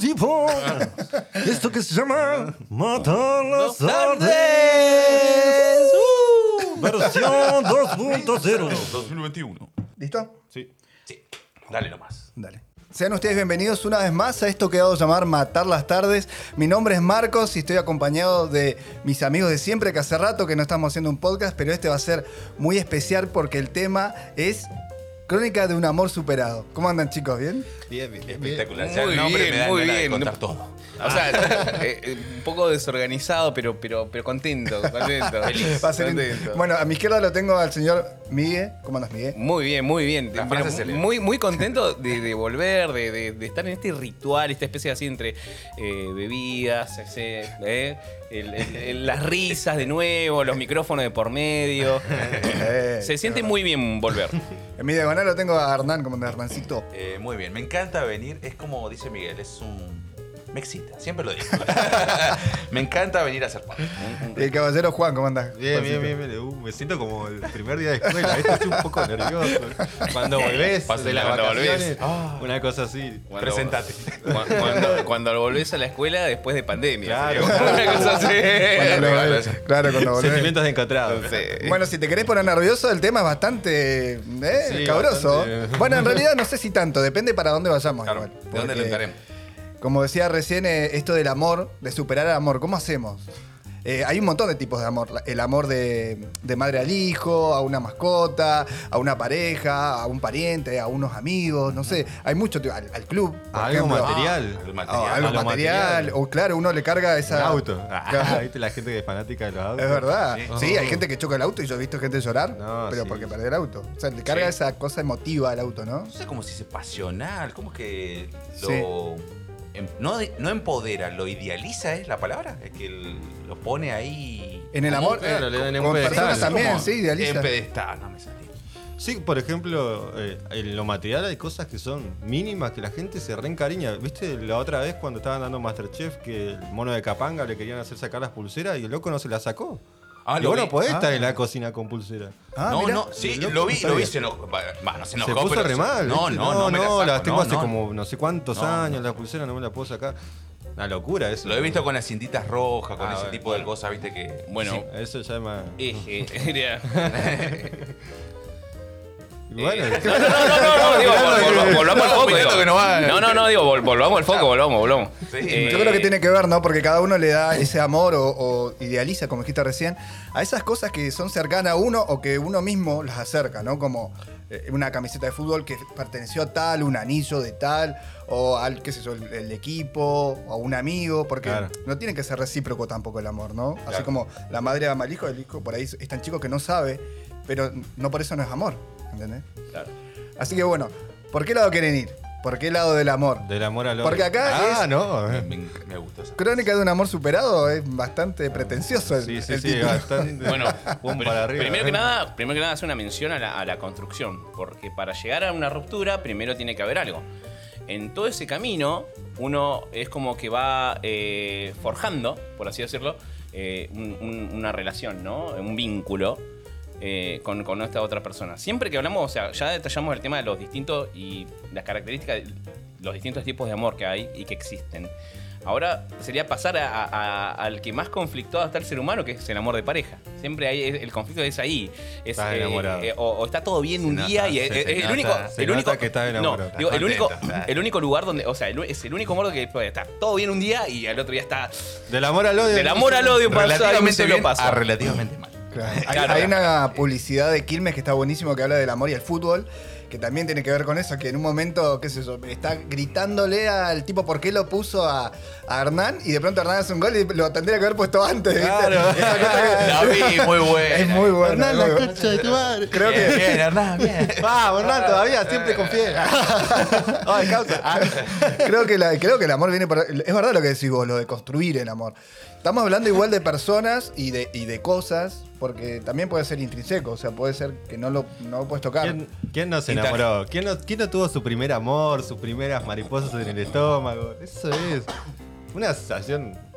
Tipo, esto que se llama Matar las tardes. Uh, versión 2.0. 2021. ¿Listo? Sí. Sí. Dale nomás. Dale. Sean ustedes bienvenidos una vez más a esto que he dado a llamar Matar las Tardes. Mi nombre es Marcos y estoy acompañado de mis amigos de siempre, que hace rato que no estamos haciendo un podcast, pero este va a ser muy especial porque el tema es Crónica de un amor superado. ¿Cómo andan chicos? ¿Bien? Bien, bien. Espectacular. Ya Muy el nombre bien, me da muy ganas de bien. contar todo. O sea, eh, eh, un poco desorganizado, pero, pero, pero contento, contento. Va a ser in- contento. Bueno, a mi izquierda lo tengo al señor Miguel. ¿Cómo andas, Miguel? Muy bien, muy bien. La se lee. muy, muy contento de, de volver, de, de- de estar en este ritual, esta especie así entre eh, bebidas, ese, eh, el- el- el- las risas de nuevo, los micrófonos de por medio. Eh, Se siente muy bien volver. En mi diagonal lo tengo a Hernán, ¿cómo andas, Hernancito? Eh, muy bien. Me encanta venir. Es como dice Miguel, es un. Me excita, siempre lo digo. me encanta venir a hacer podcast. Y el caballero Juan, ¿cómo andás? Bien, bien, bien, bien. Uh, me siento como el primer día de escuela. ¿viste? Estoy un poco nervioso. Cuando volvés de las cuando volvés. Ah. una cosa así. Cuando- Presentate. cu- Cuando, cuando volvés a la escuela después de pandemia. Claro. Una cosa así. Cuando volvés. Claro, cuando volvés. Sentimientos encontrados. Sí. Bueno, si te querés poner nervioso, el tema es bastante eh, Sí, cabroso. bastante. Bueno, en realidad no sé si tanto, depende para dónde vayamos. Claro. igual. ¿De dónde lo encaremos? Como decía recién, eh, esto del amor, de superar el amor, ¿cómo hacemos? Eh, hay un montón de tipos de amor. El amor de, de madre al hijo, a una mascota, a una pareja, a un pariente, a unos amigos, no sé. Hay mucho, tipo, al, al club. por Algo ejemplo. material. El Ah, material. algo material. material. O claro, uno le carga El esa. auto. Claro. Ah, ¿Viste la gente que es fanática de los autos? Es verdad. Sí. Sí, hay gente que choca el auto y yo he visto gente llorar, No, pero sí. porque perdió el auto. O sea, le carga Sí. esa cosa emotiva al auto, ¿no? No sé cómo se dice pasional, ¿cómo que lo. Em- no, no empodera, lo idealiza es la palabra, es que el- lo pone ahí. En el como- amor, claro, eh, le dan un con pedestal. personas también, sí, idealiza. En pedestal, no me salió. Sí, por ejemplo, eh, en lo material hay cosas que son mínimas que la gente se reencariña. ¿Viste la otra vez cuando estaban dando Masterchef que el mono de Capanga le querían hacer sacar las pulseras y el loco no se las sacó? Ah, y vos vi. no podés Ah. estar en la cocina con pulsera. Ah, no, mirá. no, sí, lo no vi, lo vi, se enojó. Bueno, se enojó, se puso pero re mal. No, no, no, me la saco, las tengo no, hace no. como no sé cuántos No, años, no. la pulsera no me la puedo sacar. Una locura eso. Lo he visto con las cintitas rojas, con Ah, ese bueno, tipo de cosas, viste que. Bueno, Sí. Eso ya es más. Y bueno, Eh, no, no, no, no, no, digo, vol- vol- volvamos al foco. Cuidado digo. que no va- No, no, no, digo, vol- volvamos al foco, volvamos, volvamos. Sí. Eh, Yo creo que tiene que ver, ¿no? Porque cada uno le da ese amor o, o idealiza, como dijiste recién, a esas cosas que son cercanas a uno o que uno mismo las acerca, ¿no? Como eh, una camiseta de fútbol que perteneció a tal, un anillo de tal, o al, qué sé yo, el, el equipo, o a un amigo, porque Claro. no tiene que ser recíproco tampoco el amor, ¿no? Así Claro. como la madre ama al hijo, el hijo por ahí es tan chico que no sabe, pero no por eso no es amor, ¿entendés? Claro. Así que bueno, ¿por qué lado quieren ir? ¿Por qué lado del amor? del amor al Porque acá Ah, es- no. Me, me gusta esa. Crónica de un amor superado es bastante pretencioso el, Sí, sí, el sí, título. bastante. Bueno, Pum para arriba. primero que nada, primero que nada hacer una mención a la, a la construcción, porque para llegar a una ruptura primero tiene que haber algo. En todo ese camino, uno es como que va eh, forjando, por así decirlo, eh, un- un- una relación, ¿no? Un vínculo eh, con, con esta otra persona. Siempre que hablamos, o sea, ya detallamos el tema de los distintos y las características, los distintos tipos de amor que hay y que existen. Ahora sería pasar a- a- al que más conflictuado está el ser humano, que es el amor de pareja. Siempre hay el conflicto es ahí. Es, Estás enamorado. o, o está todo bien Se un nota, día y se- es, se es el nota, único, se el nota único que estás no, enamorado. digo, el único, Contento. el único lugar donde, o sea, el- es el único modo que puede estar todo bien un día y al otro día está Del amor al odio. del amor al odio Relativamente solo bien paso. a relativamente mal. Claro. Hay, Claro. hay una publicidad de Quilmes que está buenísimo que habla del amor y el fútbol, que también tiene que ver con eso, que en un momento, qué sé yo, está gritándole al tipo por qué lo puso a, a Hernán y de pronto Hernán hace un gol y lo tendría que haber puesto antes. ¿viste? Claro. La vi, muy buena. es muy buena. Hernán, la muy buena. concha de tu madre. Creo Bien, que bien, Hernán, bien. Vamos, Hernán, todavía siempre confié. Ay, causa. Creo que, la- creo que el amor viene por. Es verdad lo que decís vos, lo de construir el amor. Estamos hablando igual de personas y de, y de cosas, porque también puede ser intrínseco, o sea, puede ser que no lo, no lo puedes tocar. ¿Quién, quién no se enamoró? ¿Quién no, quién no tuvo su primer amor, sus primeras mariposas en el estómago? Eso es una sensación.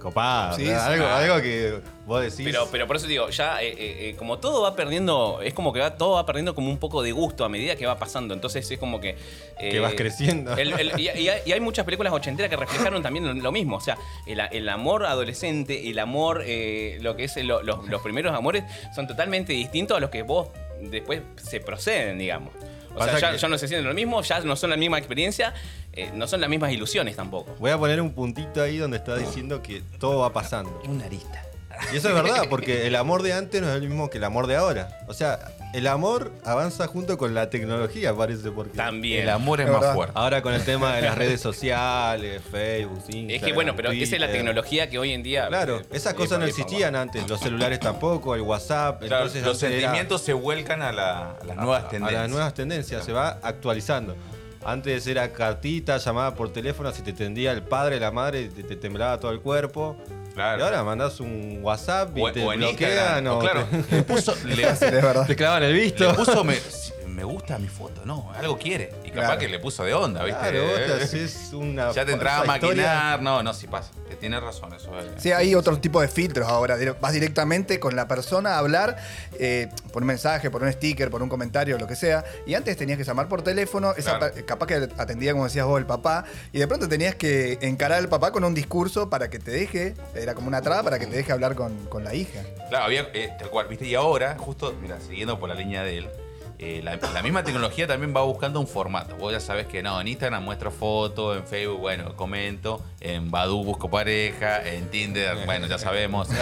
Sí, ¿no? sí. algo, algo que vos decís. Pero, pero por eso digo, ya eh, eh, eh, como todo va perdiendo, es como que va, todo va perdiendo como un poco de gusto a medida que va pasando. Entonces es como que. eh, Que vas creciendo. el- el- y, y hay, y hay muchas películas ochenteras que reflejaron también lo, mismo. O sea, el, el amor adolescente, el amor, eh, lo que es lo- los, los primeros amores, son totalmente distintos a los que vos después se proceden, digamos. O sea, ya, que- ya no se sienten lo mismo, ya no son la misma experiencia, eh, no son las mismas ilusiones tampoco. Voy a poner un puntito ahí donde está diciendo que todo va pasando. Una arista. Y eso es verdad, porque el amor de antes no es el mismo que el amor de ahora. O sea, el amor avanza junto con la tecnología, parece, porque También. El amor es Es más verdad. fuerte. ahora con el tema de las redes sociales, Facebook, Instagram, Es que bueno, pero esa es la tecnología que hoy en día. Claro, eh, esas eh, cosas no eh, existían antes, los celulares tampoco, el WhatsApp, Claro, entonces los era- sentimientos se vuelcan a, la- a las nuevas a- tendencias. A las nuevas tendencias, se va actualizando. Antes era cartita, llamada por teléfono, si te tendía el padre, la madre, te, te temblaba todo el cuerpo. Claro. Y ahora mandás un WhatsApp y o, te o bloquean o claro, te, le puso, le, te clavan el visto. le puso me, me gusta mi foto, no, algo quiere. Y capaz Claro. que le puso de onda, ¿viste? Claro, vos te Eh, haces una ya te entraba a maquinar. No, no, sí pasa. Te tienes razón, eso es. Sí, hay otro tipo de filtros ahora. Vas directamente con la persona a hablar eh, por un mensaje, por un sticker, por un comentario, lo que sea. Y antes tenías que llamar por teléfono. Esa Claro. capaz que atendía, como decías vos, el papá. Y de pronto tenías que encarar al papá con un discurso para que te deje. Era como una traba para que te deje hablar con, con la hija. Claro, había, eh, tal cual, ¿viste? Y ahora, justo, mira, siguiendo por la línea de él, eh, la, la misma tecnología también va buscando un formato. Vos ya sabés que no, en Instagram muestro fotos, en Facebook, bueno, comento, en Badu busco pareja, en Tinder, bueno, ya sabemos, eh,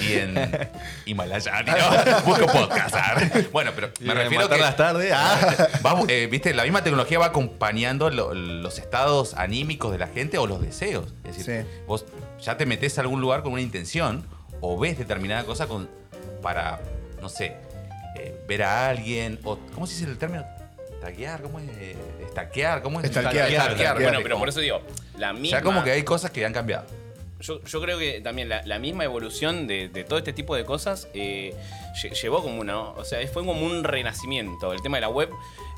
y en Himalaya, ¿no? busco podcast. ¿ah? Bueno, pero me refiero que... las tardes. ah. va, eh, ¿Viste? La misma tecnología va acompañando lo- los estados anímicos de la gente o los deseos. Es decir, Sí. vos ya te metes a algún lugar con una intención o ves determinada cosa con, para, no sé, eh, ver a alguien o, ¿cómo se dice el término? Taguear, ¿cómo es? Eh, Estaquear, ¿cómo es? Stalkear. Bueno, pero por eso digo, la misma. Ya como que hay cosas que han cambiado. Yo, yo creo que también la, la misma evolución de, de todo este tipo de cosas eh, lle- llevó como una. O sea, fue como un renacimiento el tema de la web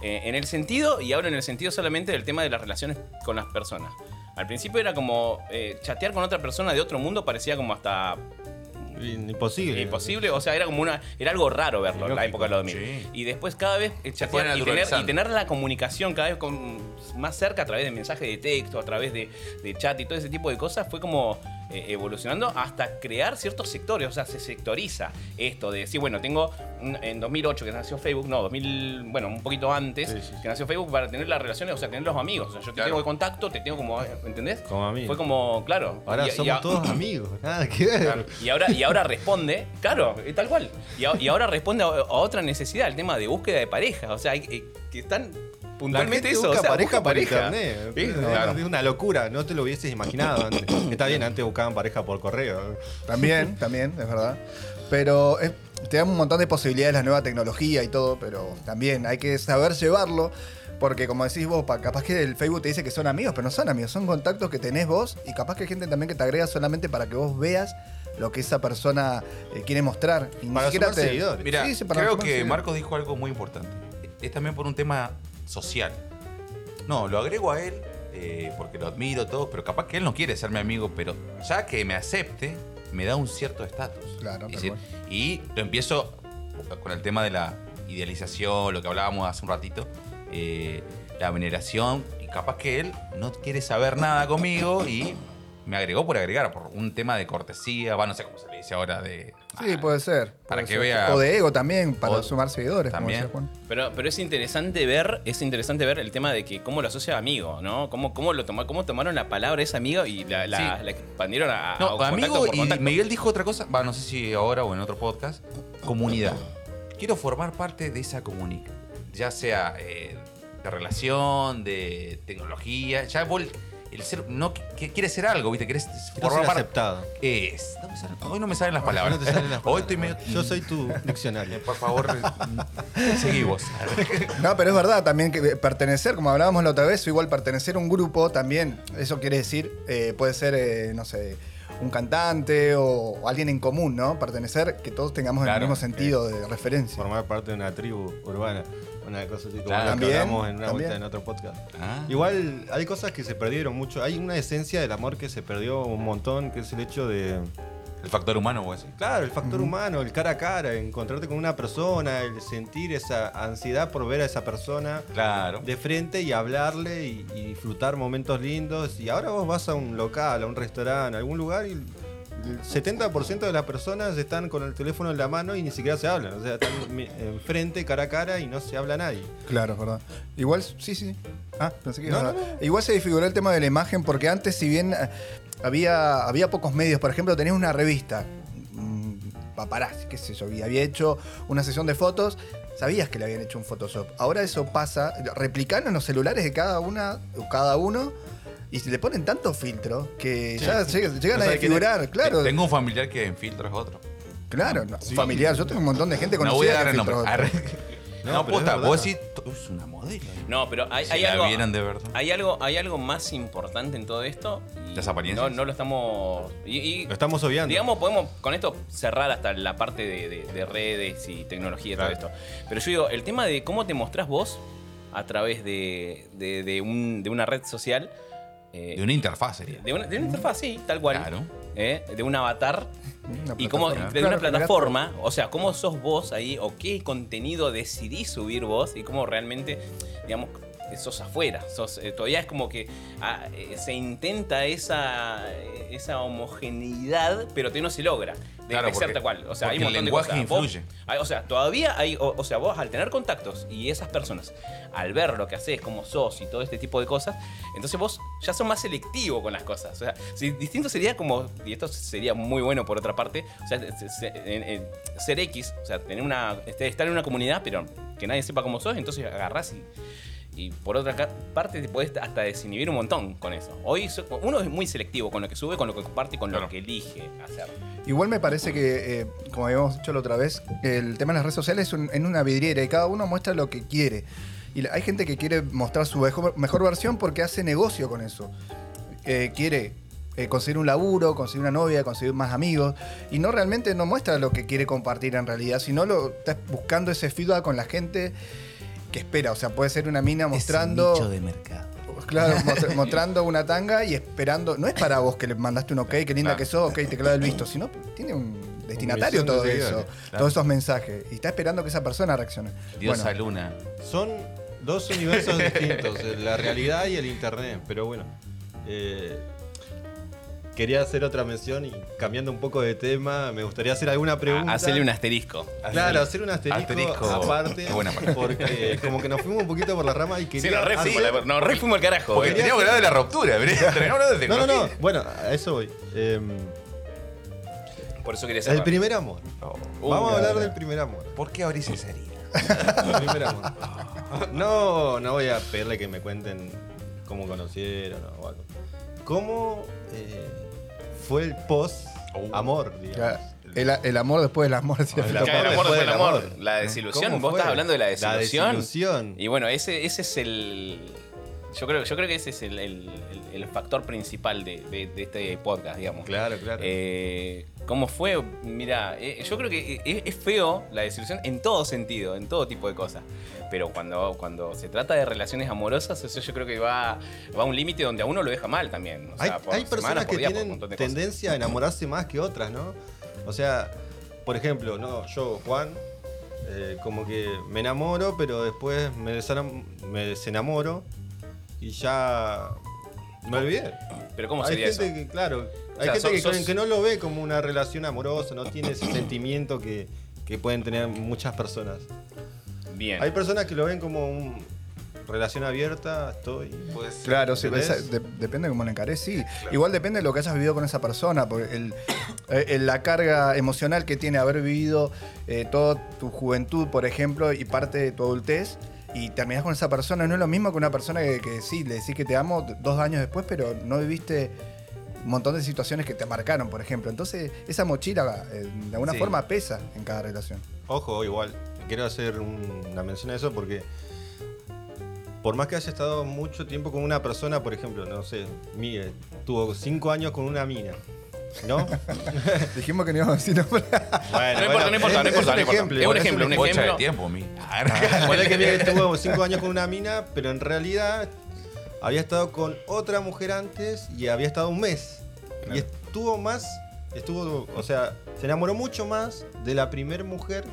eh, en el sentido, y ahora en el sentido solamente del tema de las relaciones con las personas. Al principio era como eh, chatear con otra persona de otro mundo, parecía como hasta Imposible. imposible, o sea, era como una era algo raro verlo en la época de los 2000. sí. Y después cada vez eh, chatear y tener, y tener la comunicación cada vez con, más cerca a través de mensajes de texto, a través de, de chat y todo ese tipo de cosas fue como eh, evolucionando hasta crear ciertos sectores, o sea, se sectoriza esto de decir, bueno, tengo en 2008 que nació Facebook, no, 2000, bueno, un poquito antes Sí, sí. que nació Facebook para tener las relaciones, o sea, tener los amigos, o sea, yo te Claro. tengo de contacto, te tengo como, ¿entendés? Como amigo. Fue como, claro. Ahora y- y somos a- todos amigos, nada que ver. Claro. Y ahora, y ahora responde, claro, es tal cual. Y, a- y ahora responde a, a otra necesidad, el tema de búsqueda de pareja. O sea, hay- eh, que están puntualmente gente eso. busca o sea, pareja busca por pareja. internet. Es- claro. Es una locura, no te lo hubieses imaginado antes. Está bien, antes buscaban pareja por correo. También, también, es verdad. Pero es- te da un montón de posibilidades la nueva tecnología y todo, pero también hay que saber llevarlo. Porque como decís vos, pa- capaz que el Facebook te dice que son amigos, pero no son amigos, son contactos que tenés vos y capaz que hay gente también que te agrega solamente para que vos veas lo que esa persona eh, quiere mostrar. Y ni Para siquiera sumar seguidores. Mira, Sí, sí, para creo sumar que seguidores. Marcos dijo algo muy importante. Es también por un tema social. No, lo agrego a él eh, porque lo admiro todo, pero capaz que él no quiere ser mi amigo, pero ya que me acepte, me da un cierto estatus. Claro, Es decir, y lo empiezo con el tema de la idealización, lo que hablábamos hace un ratito, eh, la veneración, y capaz que él no quiere saber nada conmigo y me agregó por agregar, por un tema de cortesía, va, no sé cómo se le dice ahora, de... Sí, puede ser. Para puede que ser. vea- O de ego también, para O- sumar seguidores. como también. decía Juan. Pero, pero es interesante ver, es interesante ver el tema de que cómo lo asocia a amigo, ¿no? Cómo, cómo lo toma, cómo tomaron la palabra ese amigo y la, la, Sí. la expandieron a, a No, contacto amigo, por y. Miguel dijo otra cosa, va, no sé si ahora o en otro podcast, comunidad. Quiero formar parte de esa comunidad, ya sea eh, de relación, de tecnología, ya vos, el ser, no que- quieres ser algo, ¿viste? Quieres formar ser parte. aceptado. Es, no me salen- hoy no me salen las palabras. No te salen las Hoy palabras. estoy medio... Yo soy tu diccionario. Por favor, seguí vos. No, pero es verdad también que pertenecer, como hablábamos la otra vez, o igual pertenecer a un grupo también, eso quiere decir, eh, puede ser, eh, no sé, un cantante o alguien en común, ¿no? Pertenecer, que todos tengamos Claro, el mismo sentido de referencia. Formar parte de una tribu urbana. Una cosa así como Claro. que También, hablamos en una también. vuelta en otro podcast. Ah. Igual hay cosas que se perdieron mucho. Hay una esencia del amor que se perdió un montón, que es el hecho de. El factor humano, vos decís. Claro, el factor humano, el cara a cara, encontrarte con una persona, el sentir esa ansiedad por ver a esa persona Claro. de frente y hablarle y, y disfrutar momentos lindos. Y ahora vos vas a un local, a un restaurante, a algún lugar y el 70% de las personas están con el teléfono en la mano y ni siquiera se hablan. O sea, están enfrente, cara a cara y no se habla nadie. Claro, es verdad. Igual, sí, sí. Ah, pensé que No, no, no. Igual se desfiguró el tema de la imagen porque antes, si bien eh, había, había pocos medios, por ejemplo, tenías una revista, mm, paparazzi, qué sé yo, y había hecho una sesión de fotos, sabías que le habían hecho un Photoshop. Ahora eso pasa, replican en los celulares de cada una, o cada uno, y se le ponen tantos filtros que ya lleg- llegan No a es. desfigurar, claro. Tengo un familiar que en filtros otro. Claro, no, familiar. Yo tengo un montón de gente No voy conocida a dar que el nombre. No, No, posta, es vos decís, "To- es una modelo. No, pero hay, Si hay la algo. vieran de verdad. Hay algo, hay algo más importante en todo esto. ¿Las apariencias? No, no lo estamos. y- y- Lo estamos obviando. Digamos, podemos con esto cerrar hasta la parte de, de- de redes y tecnología y Claro. todo esto. Pero yo digo, el tema de cómo te mostrás vos a través de, de- de un- de una red social. Eh, De una interfaz sería. de una, de una interfaz, sí, tal cual. Claro. eh, de un avatar. Una Y cómo, de una Claro, plataforma, o sea, cómo sos vos ahí, o qué contenido decidís subir vos, y cómo realmente, digamos, sos afuera. Sos, eh, todavía es como que ah, eh, se intenta esa, eh, esa homogeneidad, pero todavía no se logra. De, Claro, de porque- cual. O sea, hay un el montón de lenguaje cosas. Vos- influye. hay- o sea, todavía hay, o, o sea, vos al tener contactos y esas personas, al ver lo que haces, cómo sos y todo este tipo de cosas, entonces vos ya sos más selectivo con las cosas. O sea, si, distinto sería como, y esto sería muy bueno por otra parte, o sea, ser X, o sea, tener una, este, estar en una comunidad, pero que nadie sepa cómo sos, entonces agarrás y, y por otra parte te podés hasta desinhibir un montón con eso. Hoy uno es muy selectivo con lo que sube, con lo que comparte y con Claro. lo que elige hacer. Igual me parece que, eh, como habíamos dicho la otra vez, el tema de las redes sociales es un- en una vidriera y cada uno muestra lo que quiere. Y hay gente que quiere mostrar su mejor, mejor versión porque hace negocio con eso. Eh, quiere eh, conseguir un laburo, conseguir una novia, conseguir más amigos. Y no realmente no muestra lo que quiere compartir en realidad, sino lo está buscando ese feedback con la gente que espera. O sea, puede ser una mina mostrando. mercado. Claro, mostra- mostrando una tanga y esperando. No es para vos que le mandaste un ok, qué linda Claro. que sos, ok, te claro el visto, sino tiene un destinatario de todo eso, claro. todos esos mensajes. Y está esperando que esa persona reaccione. Diosa Bueno, Luna. Son dos universos distintos, la realidad y el internet, pero bueno. eh, quería hacer otra mención y cambiando un poco de tema, me gustaría hacer alguna pregunta. Hacerle un asterisco. Claro, hacer un asterisco, Asterisco. aparte, buena porque como que nos fuimos un poquito por la rama y Sí, quería nos re hacer- no, re fuimos al carajo. Porque eh. teníamos que hablar de la ruptura, de No, no, no, bueno, a eso voy. Em, Por eso quería el cerrar. primer amor. Oh, Vamos a hablar del primer amor. ¿Por qué abrís esa herida? El primer amor. No, no voy a pedirle que me cuenten cómo conocieron o algo. ¿Cómo eh, fue el post amor, digamos? el, el amor después del amor. decía El Ya, el amor después después del amor. amor. La desilusión. ¿Cómo Vos estás hablando de la La desilusión. desilusión. Y bueno, ese, ese es el. Yo creo, yo creo que ese es el, el- el- el factor principal de, de- de este podcast, digamos. Claro, claro. Eh, ¿Cómo fue? Mira, eh, yo creo que es, es feo la desilusión en todo sentido, en todo tipo de cosas. Pero cuando, cuando se trata de relaciones amorosas, eso yo creo que va, va a un límite donde a uno lo deja mal también. O sea, hay por hay personas que día, tienen de cosas. tendencia a enamorarse más que otras, ¿no? O sea, por ejemplo, no, yo, Juan, eh, como que me enamoro, pero después me desenamoro y ya me olvidé. Pero ¿cómo hay sería gente eso? que, claro, hay sea, gente sos- que, sos- que no lo ve como una relación amorosa, no tiene ese sentimiento que, que pueden tener muchas personas. Bien. Hay personas que lo ven como una relación abierta, estoy. Pues, Claro, sí, ¿Entendés? esa- de- depende de cómo lo encarés, sí. Igual depende de lo que hayas vivido con esa persona, porque el- eh, eh, la carga emocional que tiene haber vivido eh, toda tu juventud, por ejemplo, y parte de tu adultez, y terminás con esa persona, no es lo mismo que una persona que, que sí, le decís que te amo dos años después, pero no viviste un montón de situaciones que te marcaron, por ejemplo. Entonces, esa mochila, eh, de alguna Sí. forma, pesa en cada relación. Ojo, igual, quiero hacer un- una mención a eso porque por más que haya estado mucho tiempo con una persona, por ejemplo, no sé, Miguel, tuvo cinco años con una mina. ¿No? Dijimos que no íbamos a decir nombre. Bueno, No importa, no importa, no es- importa, Es no un importa. ejemplo. Es un ejemplo, un Bocha de ejemplo. tiempo, mi. Ponele que estuvo cinco años con una mina, pero en realidad había estado con otra mujer antes y había estado un mes. Y estuvo más, estuvo, o sea, se enamoró mucho más de la primera mujer.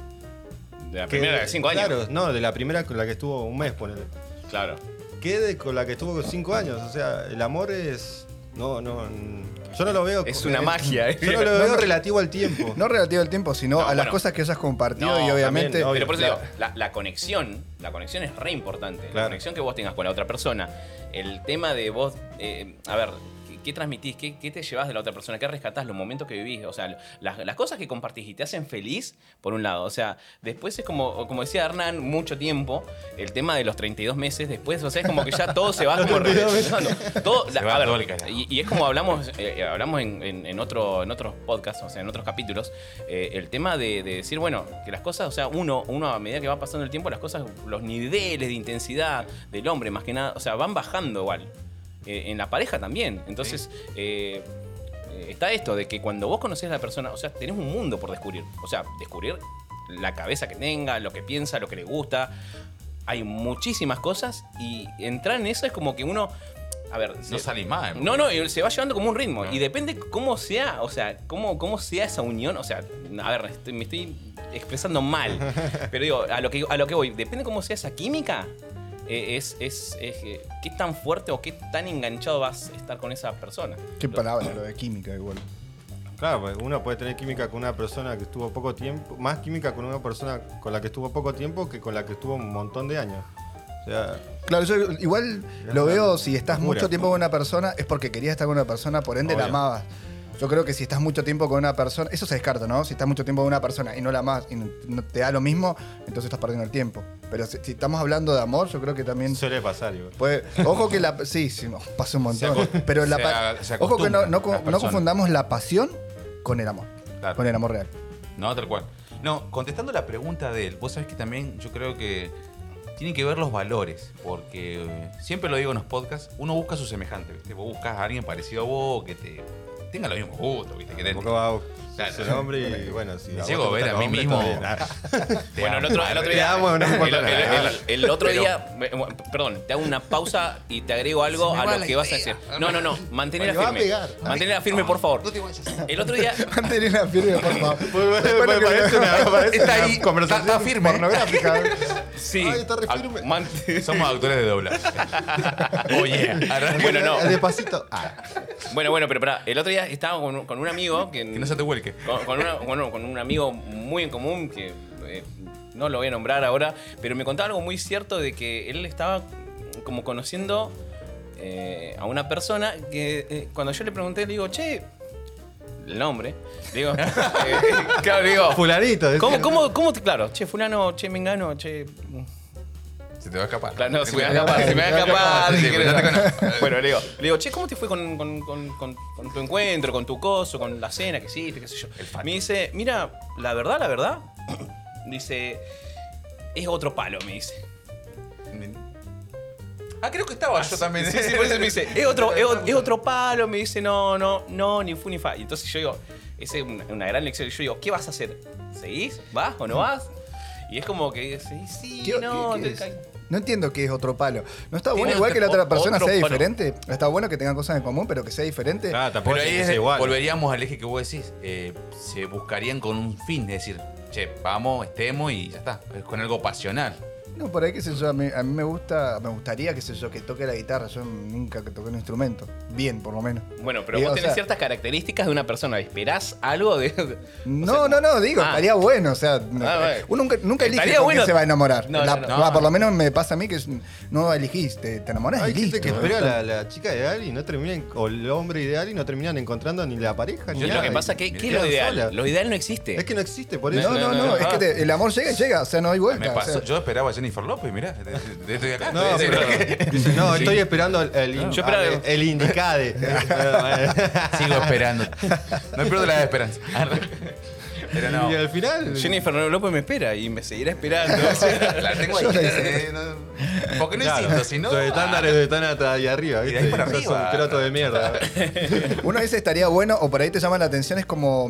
De la que- primera de cinco años. Claro, no, de la primera con la que estuvo un mes, ponele. Claro. Que de con la que estuvo cinco años. O sea, el amor es. No, no. Yo no lo veo. Es una magia, eh. Yo no lo veo no. relativo al tiempo. No relativo al tiempo, sino No, a las bueno. cosas que hayas compartido No, y obviamente. también, obvio. Pero por eso digo, la, la conexión, la conexión es re importante. La Claro. conexión que vos tengas con la otra persona. El tema de vos, eh, a ver, ¿qué, transmitís? ¿Qué, qué te llevas de la otra persona? ¿Qué rescatás? Los momentos que vivís. O sea, las, las cosas que compartís y te hacen feliz, por un lado. O sea, después es como, como decía Hernán, mucho tiempo, el tema de los 32 meses, después, o sea, es como que ya todo se va como regresando. Todo, Se la- va a ver, y, y es como hablamos, eh, hablamos en, en- en otro, en otros podcasts, o sea, en otros capítulos, eh, el tema de, de decir, bueno, que las cosas, o sea, uno, uno a medida que va pasando el tiempo, las cosas, los niveles de intensidad del hombre, más que nada, o sea, van bajando igual. Eh, en la pareja también. Entonces, eh, eh, está esto de que cuando vos conocés a la persona, o sea, tenés un mundo por descubrir. O sea, descubrir la cabeza que tenga, lo que piensa, lo que le gusta. Hay muchísimas cosas y entrar en eso es como que uno. A ver, No salís más. no, no, y se va llevando como un ritmo. No. Y depende cómo sea, o sea, cómo, cómo sea esa unión. O sea, a ver, estoy- me estoy expresando mal. pero digo, a lo que, a lo que voy, depende cómo sea esa química. Eh, es, es, es, eh, qué tan fuerte o qué tan enganchado vas a estar con esa persona. Qué palabra lo de química igual. Claro, pues uno puede tener química con una persona que estuvo poco tiempo, más química con una persona con la que estuvo poco tiempo que con la que estuvo un montón de años. O sea, Claro, yo igual lo veo si estás Locura. mucho tiempo con una persona es porque querías estar con una persona, por ende la amabas. Yo creo que si estás mucho tiempo con una persona, eso se descarta, ¿no? Si estás mucho tiempo con una persona y no la amas y no, te da lo mismo, entonces estás perdiendo el tiempo. Pero si, si estamos hablando de amor, yo creo que también suele pasar igual. puede. Ojo que la. Sí, sí, no, pasa un montón. Pero la se Ojo que no, no, confundamos la pasión con el amor. Claro. Con el amor real. No, tal cual. No, contestando la pregunta de él, vos sabés que también yo creo que tienen que ver los valores, porque eh, siempre lo digo en los podcasts, uno busca a su semejante, ¿viste? Vos buscas a alguien parecido a vos, que te tenga los mismos gustos, ¿viste? Que te, Tampoco va a Claro. ser hombre y bueno, si Me llego te a ver a mí mismo. te Bueno, el otro, el otro Te día. amo, no me el, el- el- el otro Pero- día. me- Perdón, te hago una pausa y te agrego algo me a lo que vas a decir. No, no, no. Mantenela Me va a firme. pegar. Mantenela firme, por favor. El otro día. Mantener firme, por favor. Que- parece una, Está ahí, conversación está- firme. pornográfica. Sí. Ay, está re Ah, firme. man- Somos actores de doblaje. Oye, Bueno, no. Despacito. Ah. Bueno, bueno, pero pará, el otro día estaba con, un- con un amigo que, que no se te vuelque. Con, con una- bueno, con un amigo muy en común que eh, no lo voy a nombrar ahora, pero me contaba algo muy cierto de que él estaba como conociendo eh, a una persona que eh, cuando yo le pregunté, le digo, che, el nombre, digo, claro, digo, Fulanito. ¿cómo, cómo, cómo te, claro, che, fulano, che, mengano, che, Se te va a escapar. Claro, no, se me va a escapar, se me va a escapar. Sí, si querés. cuidate con- Bueno, le digo, le digo, che, ¿cómo te fue con, con- con- con- con tu encuentro, con tu coso, con la cena que hiciste, qué sé yo? Me dice, mira, la verdad, la verdad, dice, es otro palo, me dice. Ah, creo que estaba yo también. Sí, sí, por eso me dice, es otro, es, otro palo, me dice, no, no, no, ni fu ni fa. Y entonces yo digo, esa es una, una gran lección. Yo digo, ¿qué vas a hacer? ¿Seguís? ¿Vas o no vas? Y es como que, sí, sí, ¿Qué- no, qué- qué te No entiendo qué es otro palo. ¿No está bueno igual que la otra persona sea palo. diferente? Está bueno que tengan cosas en común, pero que sea diferente. Ah, tampoco Pero es ahí que es- sea igual. volveríamos al eje que vos decís. eh, se buscarían con un fin, es decir, che, vamos, estemos y ya está. Es con algo pasional. No, por ahí, qué sé yo, a mí, a mí me gusta, me gustaría, qué sé yo, que toque la guitarra. Yo nunca que toqué un instrumento. Bien, por lo menos. Bueno, pero Y, vos o tenés sea, ciertas características de una persona. ¿Esperás algo de.? No, no, no, digo, Ah. estaría bueno, o sea, Ah, uno nunca, nunca elige con bueno. quién se va a enamorar. No, La- no, no. va, por lo menos me pasa a mí que no elegís, te, te enamorás Hay y listo. que espera la, la chica ideal y no terminan, o el hombre ideal y no terminan encontrando ni la pareja ni Yo nada. lo que pasa que, ¿qué es quedan lo ideal? solas. Lo ideal no existe. Es que no existe, por No, eso. no, no, no, no, es no. que el amor llega y llega, o sea, no hay vuelta. Yo esperaba a Jennifer López, mirá, de- de- de- estoy acá. No, Estoy- pero- no, estoy esperando el, el, Yo esperaba- el, el indicade. Sigo esperando. No pierdo la esperanza. Pero no. Y al final. Jennifer López me espera y me seguirá esperando. La tengo ahí. eh, no- porque no Claro, insisto, si no. Los estándares están hasta ahí arriba, Y de ¿viste? ahí para Sos arriba. un croto de mierda. Uno dice estaría bueno o por ahí te llama la atención, es como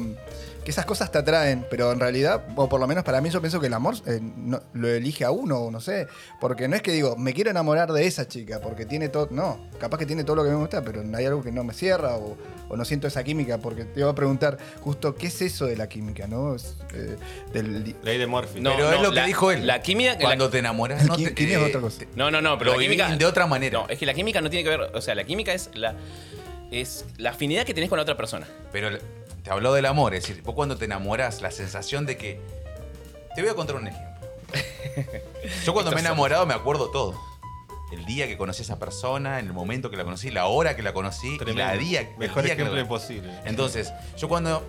que esas cosas te atraen, pero en realidad, o por lo menos para mí yo pienso que el amor eh, no- lo elige a uno, o no sé, porque no es que digo, me quiero enamorar de esa chica, porque tiene todo, no, capaz que tiene todo lo que me gusta, pero hay algo que no me cierra o, o no siento esa química, porque te iba a preguntar justo qué es eso de la química, ¿no? Es, eh, del, Ley de Morphy. No, pero es lo que la- dijo él. la química- Cuando la- te enamoras. No te, química es eh, otra cosa. No, no, no, pero la química. de otra manera. No, es que la química no tiene que ver. O sea, la química es la. Es la afinidad que tenés con la otra persona. Pero te habló del amor, es decir, vos cuando te enamoras, la sensación de que. Te voy a contar un ejemplo. Yo cuando me he enamorado me acuerdo todo. El día que conocí a esa persona, en el momento que la conocí, la hora que la conocí, y la día, el Mejor día que la ejemplo imposible. Entonces, yo cuando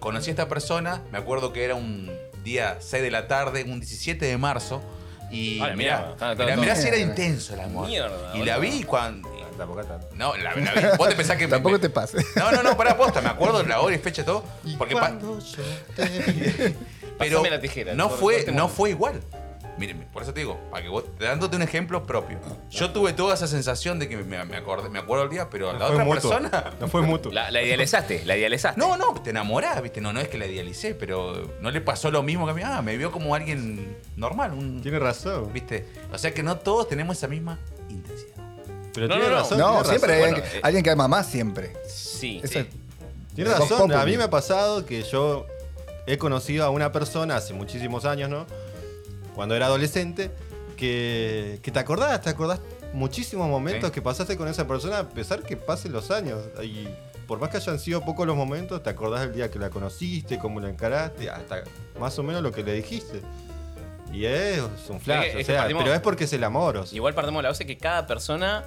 conocí a esta persona, me acuerdo que era un día 6 de la tarde, un 17 de marzo. Y la mirá, mirá, si era intenso el amor. Mierda, y la vi cuando. Tampoco tanto. No, la, la. Vos te pensás que. Tampoco me- te pase. No, no, no, para posta, me acuerdo de la hora y fecha y todo. Porque pa- Cuando yo te vi. pero la tijera, no por- fue, no fue igual. Miren, por eso te digo, para que vos, dándote un ejemplo propio. Yo tuve toda esa sensación de que me, me acordé, me acuerdo el día, pero la No fue otra mutuo. persona. No fue mutuo. La, la idealizaste, la idealizaste. No, no, te enamorás, viste, no, no es que la idealicé, pero no le pasó lo mismo que a mí. Ah, me vio como alguien normal, un, Tiene razón. viste. O sea que no todos tenemos esa misma. Pero No, tiene no, no. razón. No, tiene siempre hay alguien, Bueno, que- alguien que ama más siempre. Sí. Eso sí. es- Tiene Vox razón. A mí me ha pasado que yo he conocido a una persona hace muchísimos años, ¿no? Cuando era adolescente, que, que te acordás, te acordás muchísimos momentos Sí. que pasaste con esa persona a pesar que pasen los años. Y por más que hayan sido pocos los momentos, te acordás del día que la conociste, cómo la encaraste, hasta más o menos lo que le dijiste. Y es un flash, Es que- o que sea, partimos- pero es porque es el amor. o sea. Igual partimos de la base que cada persona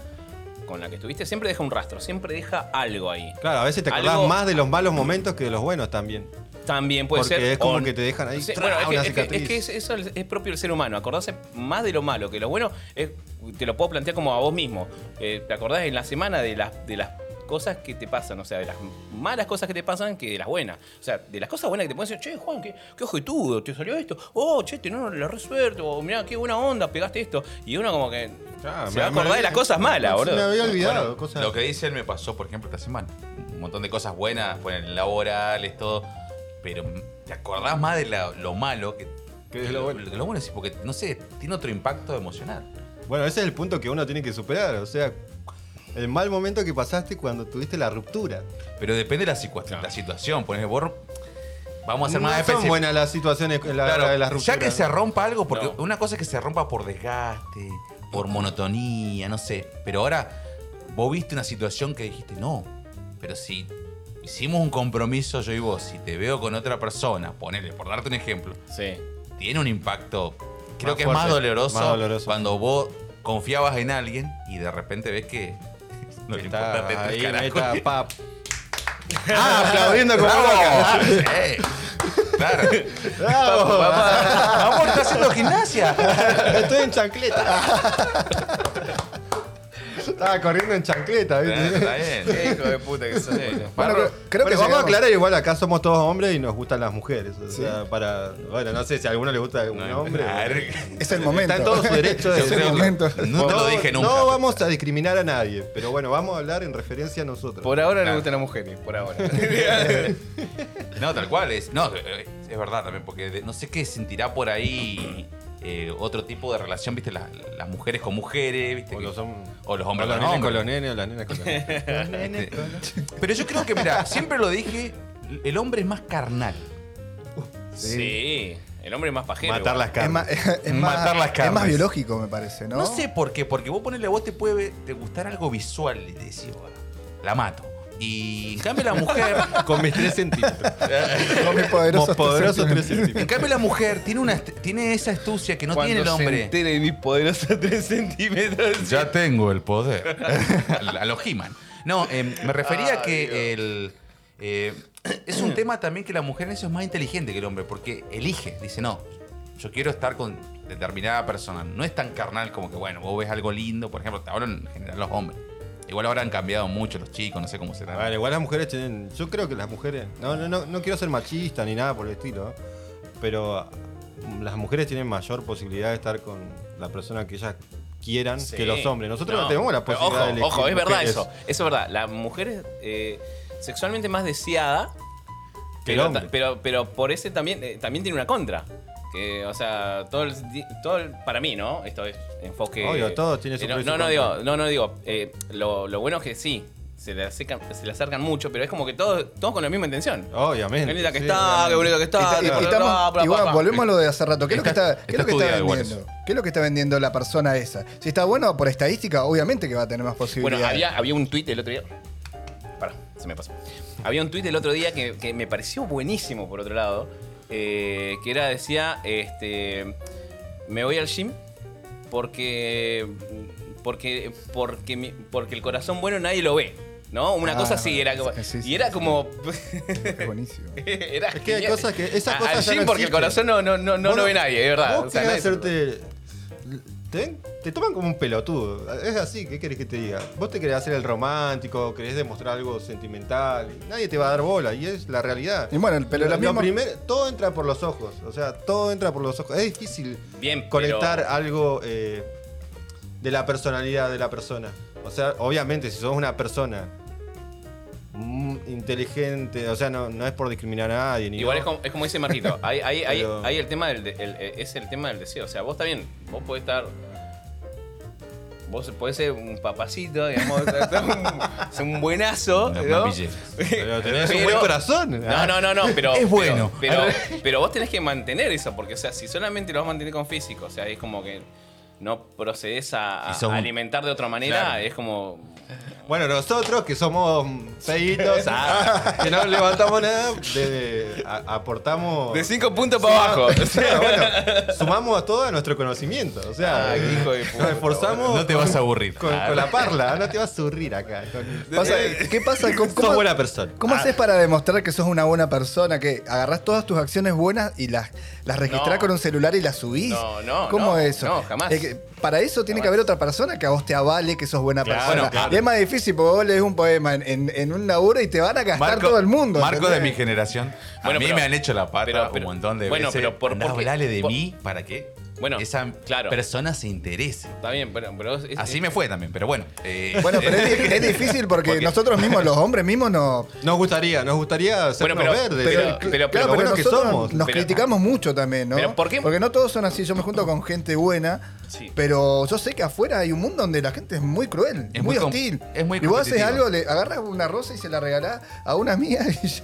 con la que estuviste siempre deja un rastro, siempre deja algo ahí. Claro, a veces te acordás Algo- más de los malos momentos que de los buenos también. También puede Porque ser. es como o- que te dejan ahí, Sí, tra, bueno, es que, una es que- cicatriz. es que es- eso es propio del ser humano. Acordarse más de lo malo que lo bueno. es- te lo puedo plantear como a vos mismo. Eh, te acordás en la semana de las, de las cosas que te pasan, o sea, de las malas cosas que te pasan que de las buenas. O sea, de las cosas buenas que te pueden decir, che, Juan, qué, qué ojetudo, te salió esto. Oh, che, te no la resuelto. O mirá, qué buena onda, pegaste esto. Y uno como que Ah, se me- va a me acordar de las cosas malas, se boludo. Me había olvidado. Bueno, cosas- Lo que dice él me pasó, por ejemplo, esta semana. Un montón de cosas buenas, bueno, laborales, todo. Pero te acordás más de la- lo malo que, Que de lo bueno. que lo bueno, sí, porque, no sé, tiene otro impacto emocional. Bueno, ese es el punto que uno tiene que superar. O sea, el mal momento que pasaste cuando tuviste la ruptura. Pero depende de la, situa- la situación. Por ejemplo, vos- vamos a ser no más son específicos. buenas las situaciones la, Claro, de las rupturas. ya que se rompa algo, porque No. una cosa es que se rompa por desgaste, por monotonía, no sé. Pero ahora vos viste una situación que dijiste, no, pero si hicimos un compromiso yo y vos, si te veo con otra persona, ponele, por darte un ejemplo, Sí. tiene un impacto, creo Más que es más fuerte, doloroso, más doloroso. cuando vos confiabas en alguien y de repente ves que no le Está importa ahí, meta, pap. Ah, aplaudiendo como loca. Sí. Claro. ¡Bravo! Amor, ¿estás haciendo gimnasia? Estoy en chancleta. Estaba corriendo en chancleta, ¿viste? Está bien. Qué hijo de puta que sos. Sí. Bueno, Barro- creo, creo Bueno, que vamos a llegamos- aclarar igual, acá somos todos hombres y nos gustan las mujeres. O sea, para. Bueno, no sé si a alguno le gusta un hombre. Claro. Es el momento. Está en todo su derecho de Es el decirlo. momento. No lo dije nunca. No vamos a discriminar a nadie, pero bueno, vamos a hablar en referencia a nosotros. Por ahora Claro. le gustan las mujeres, por ahora. No, tal cual. Es, no, eh, es verdad también, porque de- no sé qué sentirá por ahí eh, otro tipo de relación, ¿viste? Las, las mujeres con mujeres, ¿viste? O Que- los, hom- o los hombres o los con hombres. con los nenes o las nenas con los nenes. Pero yo creo que, mira, siempre lo dije, el hombre es más carnal. sí. El hombre es más pajero. Matar las Es carnes. más, es, más, Matar las es carnes. más biológico, me parece, ¿no? ¿No? sé por qué, porque vos ponele a vos te puede te gustar algo visual y te decís, "Bueno, la mato. Y en cambio la mujer, Con mis 3 centímetros. Con mis poderosos poderosos 3 tres centímetros. en cambio la mujer tiene una tiene esa astucia que no Cuando tiene el se hombre. entere de mis poderosos 3 centímetros. Ya tengo el poder. a los He-Man. No, eh, me refería a que el. eh, es un tema también que la mujer en eso es más inteligente que el hombre, porque elige. Dice, no, yo quiero estar con determinada persona. No es tan carnal como que, bueno, vos ves algo lindo, por ejemplo, te hablo en general los hombres. Igual ahora han cambiado mucho los chicos, no sé cómo será. Bueno, igual las mujeres tienen. Yo creo que las mujeres. No, no, no, no quiero ser machista ni nada por el estilo, ¿eh? pero las mujeres tienen mayor posibilidad de estar con la persona que ellas quieran Sí. que los hombres. Nosotros no, tenemos la posibilidad de Ojo, elegir ojo, es verdad mujeres. eso. Eso es verdad. La mujer es eh, sexualmente más deseada, Que el pero, hombre. ta- pero, pero por ese también, eh, también tiene una contra. Que, o sea, todo el, di- todo el- para mí, ¿no? Esto es enfoque. Obvio, todo tiene su Eh, no, no, digo, no, no digo. eh, lo, lo bueno es que sí, se le acercan, se le acercan mucho, pero es como que todos, todos con la misma intención. Obviamente. Qué linda que sí, está, obviamente. qué bonita que está. Y, bla, y bla, estamos- bla, bla, y bueno, bla. volvemos a lo de hace rato. ¿Qué es lo que Está- está, qué es está lo que está estudiado igual vendiendo? ¿Qué es lo que está vendiendo la persona esa? Si está bueno por estadística, obviamente que va a tener más Bueno, posibilidades. había, había un tuit el otro día. Pará, se me pasó. Había un tuit el otro día que, que me pareció buenísimo, por otro lado. Eh, que era, decía, este. Me voy al gym porque. Porque. Porque, mi- porque el corazón bueno nadie lo ve. ¿No? Una Ah, cosa así, era como. sí, sí, y era sí. como. Es buenísimo. era Es que hay cosas que- esas cosas al gym no porque el corazón no, no, no, no lo ve nadie, es verdad. Vos O sea, querés nadie- hacerte. ¿Te, ven? te toman como un pelotudo. Es así, ¿qué querés que te diga? Vos te querés hacer el romántico, querés demostrar algo sentimental. y Nadie te va a dar bola, y es la realidad. Y bueno, pero Lo- todo entra por los ojos. O sea, todo entra por los ojos. Es difícil Bien, conectar pero- algo eh, de la personalidad de la persona. O sea, obviamente, si sos una persona inteligente, o sea, no, no es por discriminar a nadie. Ni Igual no. es como, es como dice Marquito, hay, hay, hay, Pero- hay el tema del de- el- es el tema del deseo. O sea, vos está bien, vos podés estar. Vos podés ser un papacito, digamos, un, un buenazo, ¿no? Pero tenés un buen corazón. No, no, no, no, pero. Es bueno. Pero, pero, vos tenés que mantener eso, porque, o sea, si solamente lo vas a mantener con físico, o sea, es como que no procedes a, alimentar de otra manera, Claro. es como. Bueno, nosotros que somos feitos, ah, que no levantamos nada, de- a- aportamos. De cinco puntos para abajo. O sea, bueno, sumamos a todo a nuestro conocimiento. O sea, Ah, qué hijo de puta, nos esforzamos. No te vas a aburrir. Con, con la parla, no te vas a aburrir acá. Con- Pasa- ¿Qué pasa? ¿Cómo, Sos cómo- buena persona. ¿Cómo Ah, haces para demostrar que sos una buena persona? Que agarrás todas tus acciones buenas y las, las registrás No. con un celular y las subís. No, no, ¿Cómo no, es eso? no, jamás. Que para eso tiene que Jamás. haber otra persona que a vos te avale que sos buena Claro, persona. claro. Y es más difícil porque vos lees un poema en, en- en un laburo y te van a gastar todo el mundo. Marco de mi generación. Bueno, a mí pero- me han hecho la pata pero- pero- un montón de bueno, veces. pero por- Andá porque- de por- mí para que Bueno, esa claro. persona se interese. Está bien, pero. pero es- Así es- me fue también, pero bueno. eh, Bueno, pero es, di- es difícil porque, Porque- nosotros mismos, los hombres mismos, no. Nos gustaría, nos gustaría ser Bueno, pero- verdes. pero- pero, pero- pero, bueno que nosotros somos. nos Pero- criticamos mucho también, ¿no? Pero ¿por qué? Porque no todos son así. Yo me junto con gente buena, Sí. pero yo sé que afuera hay un mundo donde la gente es muy cruel, Es muy, hostil. es muy y vos haces algo, le agarras una rosa y se la regalás a una amiga y ya,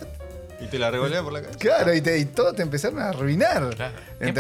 Y te la revolea por la calle. claro, y, te, y todo te empezaron a arruinar. Claro. Qué. No,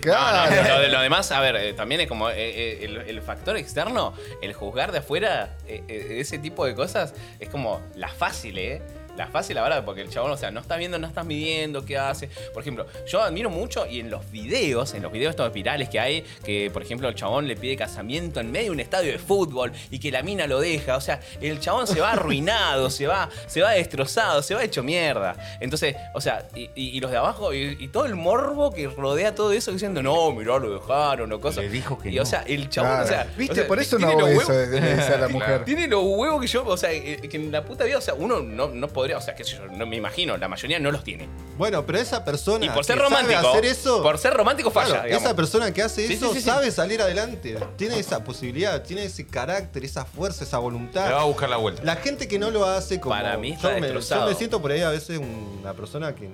Claro. no, lo, de- lo demás, a ver, eh, también es como eh, eh, el, el factor externo, el juzgar de afuera eh, eh, ese tipo de cosas, es como la fácil, ¿eh? La fácil, la verdad, porque el chabón, o sea, no está viendo, no estás midiendo qué hace. Por ejemplo, yo admiro mucho y en los videos, en los videos estos virales que hay, que por ejemplo el chabón le pide casamiento en medio de un estadio de fútbol y que la mina lo deja. O sea, el chabón se va arruinado, se va, se va destrozado, se va hecho mierda. Entonces, o sea, y, y- y los de abajo, y, y todo el morbo que rodea todo eso diciendo, no, mirá, lo dejaron o cosas. Le dijo que y, no. O sea, el chabón, Claro. o sea. ¿Viste? o sea, Por eso no hago eso, de- la mujer. Tiene los huevos que yo, o sea, eh, que en la puta vida, o sea, uno no, no podría, o sea, sé yo, no me imagino, la mayoría no los tiene. Bueno, pero esa persona Y por ser que sabe romántico, hacer eso, por ser romántico falla, Claro, esa persona que hace Sí, eso sí, sí, sí. sabe salir adelante. Tiene esa posibilidad, tiene ese carácter, esa fuerza, esa voluntad. Le va a buscar la vuelta. La gente que no lo hace como. Para mí está yo, me, destrozado. yo me siento por ahí a veces una persona que,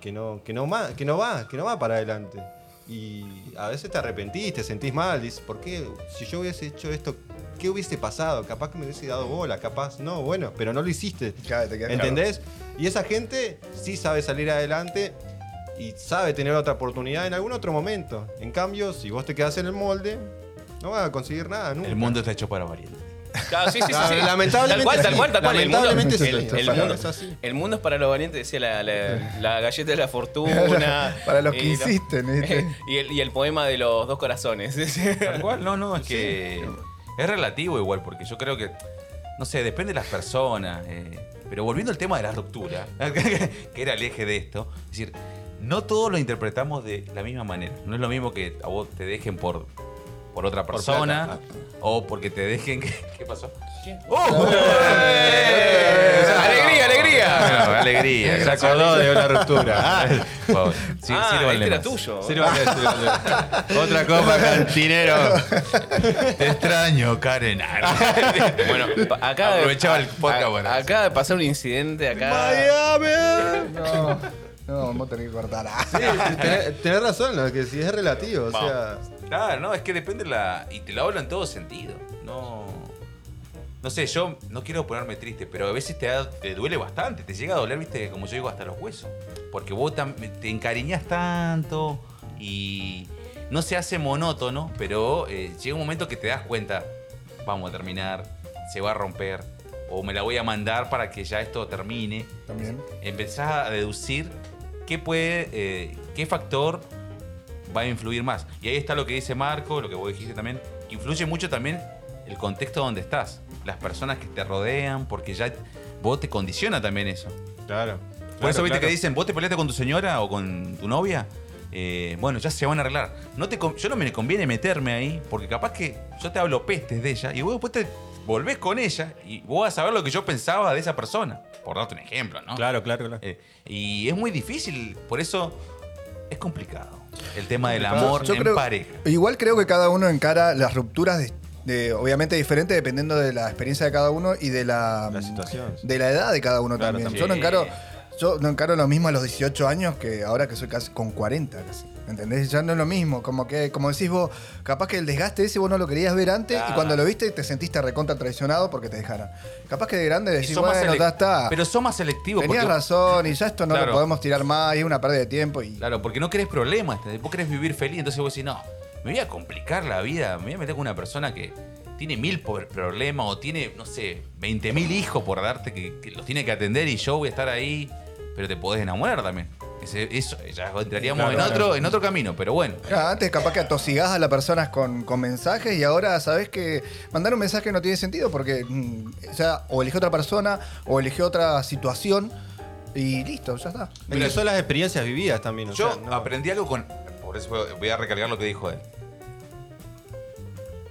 que no, que, no, ma- que no va, que no va para adelante. Y a veces te arrepentís, te sentís mal, dices, ¿por qué? Si yo hubiese hecho esto, ¿qué hubiese pasado? Capaz que me hubiese dado bola, capaz, no, bueno, pero no lo hiciste. Claro, te ¿Entendés? Y esa gente sí sabe salir adelante y sabe tener otra oportunidad en algún otro momento. En cambio, si vos te quedás en el molde, no vas a conseguir nada nunca. El mundo está hecho para valientes. Claro, sí, sí, sí, Claro, sí. lamentablemente Tal cual, tal cual, tal cual. El mundo, Lamentablemente sí, el- esto el es mundo- es así. el mundo es para los valientes, decía la, la- la galleta de la fortuna. Para los que Y insisten, ¿viste? y, el, y el poema de los dos corazones. Tal cual, no, no, es que es relativo igual, porque yo creo que, no sé, depende de las personas. eh, pero volviendo al tema de la ruptura, que era el eje de esto, es decir, no todos lo interpretamos de la misma manera. No es lo mismo que a vos te dejen por, por otra Por persona o porque te dejen que. ¿Qué pasó? ¡Oh! ¡Alegría, alegría! Bueno, alegría. Se acordó de una ruptura. Ah. Sí, ah, este era tuyo. sírvale, sírvale. Otra copa, cantinero. Te extraño, Karen. Bueno, acá Aprovechaba el podcast para. Acaba de pasar un incidente acá. Miami. No, no, vamos a tener que cortar. Sí, tenés, tenés razón, lo que sí es relativo. O sea, Claro, no, es que depende la. Y te lo hablo en todo sentido. No. No sé, yo no quiero ponerme triste, pero a veces te, da- te duele bastante. Te llega a doler, viste, como yo digo, hasta los huesos. Porque vos te encariñas tanto y no se hace monótono, pero eh, llega un momento que te das cuenta, vamos a terminar, se va a romper, o me la voy a mandar para que ya esto termine También. empezás a deducir qué puede, eh, qué factor va a influir más. Y ahí está lo que dice Marco, lo que vos dijiste también, influye mucho también el contexto donde estás, las personas que te rodean, porque ya vos te condiciona también eso. claro. Por eso viste claro. que dicen, vos te peleaste con tu señora o con tu novia, eh, bueno, ya se van a arreglar. No te, yo no me conviene meterme ahí, porque capaz que yo te hablo pestes de ella y vos después te volvés con ella y vos vas a saber lo que yo pensaba de esa persona. Por darte un ejemplo, ¿no? Claro, claro, claro. Eh, y es muy difícil, por eso es complicado. El tema del amor Yo en creo- pareja. Igual creo que cada uno encara las rupturas de, de- obviamente diferente dependiendo de la experiencia de cada uno y de la, La situación. de la edad de cada uno Claro, también. también. Yo no encaro yo no encaro lo mismo a los 18 años que ahora que soy casi con 40 casi. ¿Entendés? Ya no es lo mismo, como que como decís vos, capaz que el desgaste ese vos no lo querías ver antes y cuando lo viste te sentiste recontra traicionado porque te dejaron. Capaz que de grande decís, bueno, ya está. Pero son más selectivos. Tenías porque- razón y ya esto no Claro. lo podemos tirar más y es una pérdida de tiempo y Claro, porque no querés problemas, vos querés vivir feliz, entonces vos decís, no, me voy a complicar la vida, me voy a meter con una persona que tiene mil problemas o tiene, no sé, 20 mil hijos por darte que, que los tiene que atender y yo voy a estar ahí, pero te podés enamorar también. Ese- eso, ya entraríamos Claro, en, claro. otro, en otro camino, pero bueno. Claro, antes capaz que atosigás a las personas con, con mensajes y ahora sabes que mandar un mensaje no tiene sentido porque mm, ya o eligió otra persona o eligió otra situación y listo, ya está. Es que son las experiencias vividas también. o Yo sea, no- aprendí algo con. Por eso voy a recargar lo que dijo él.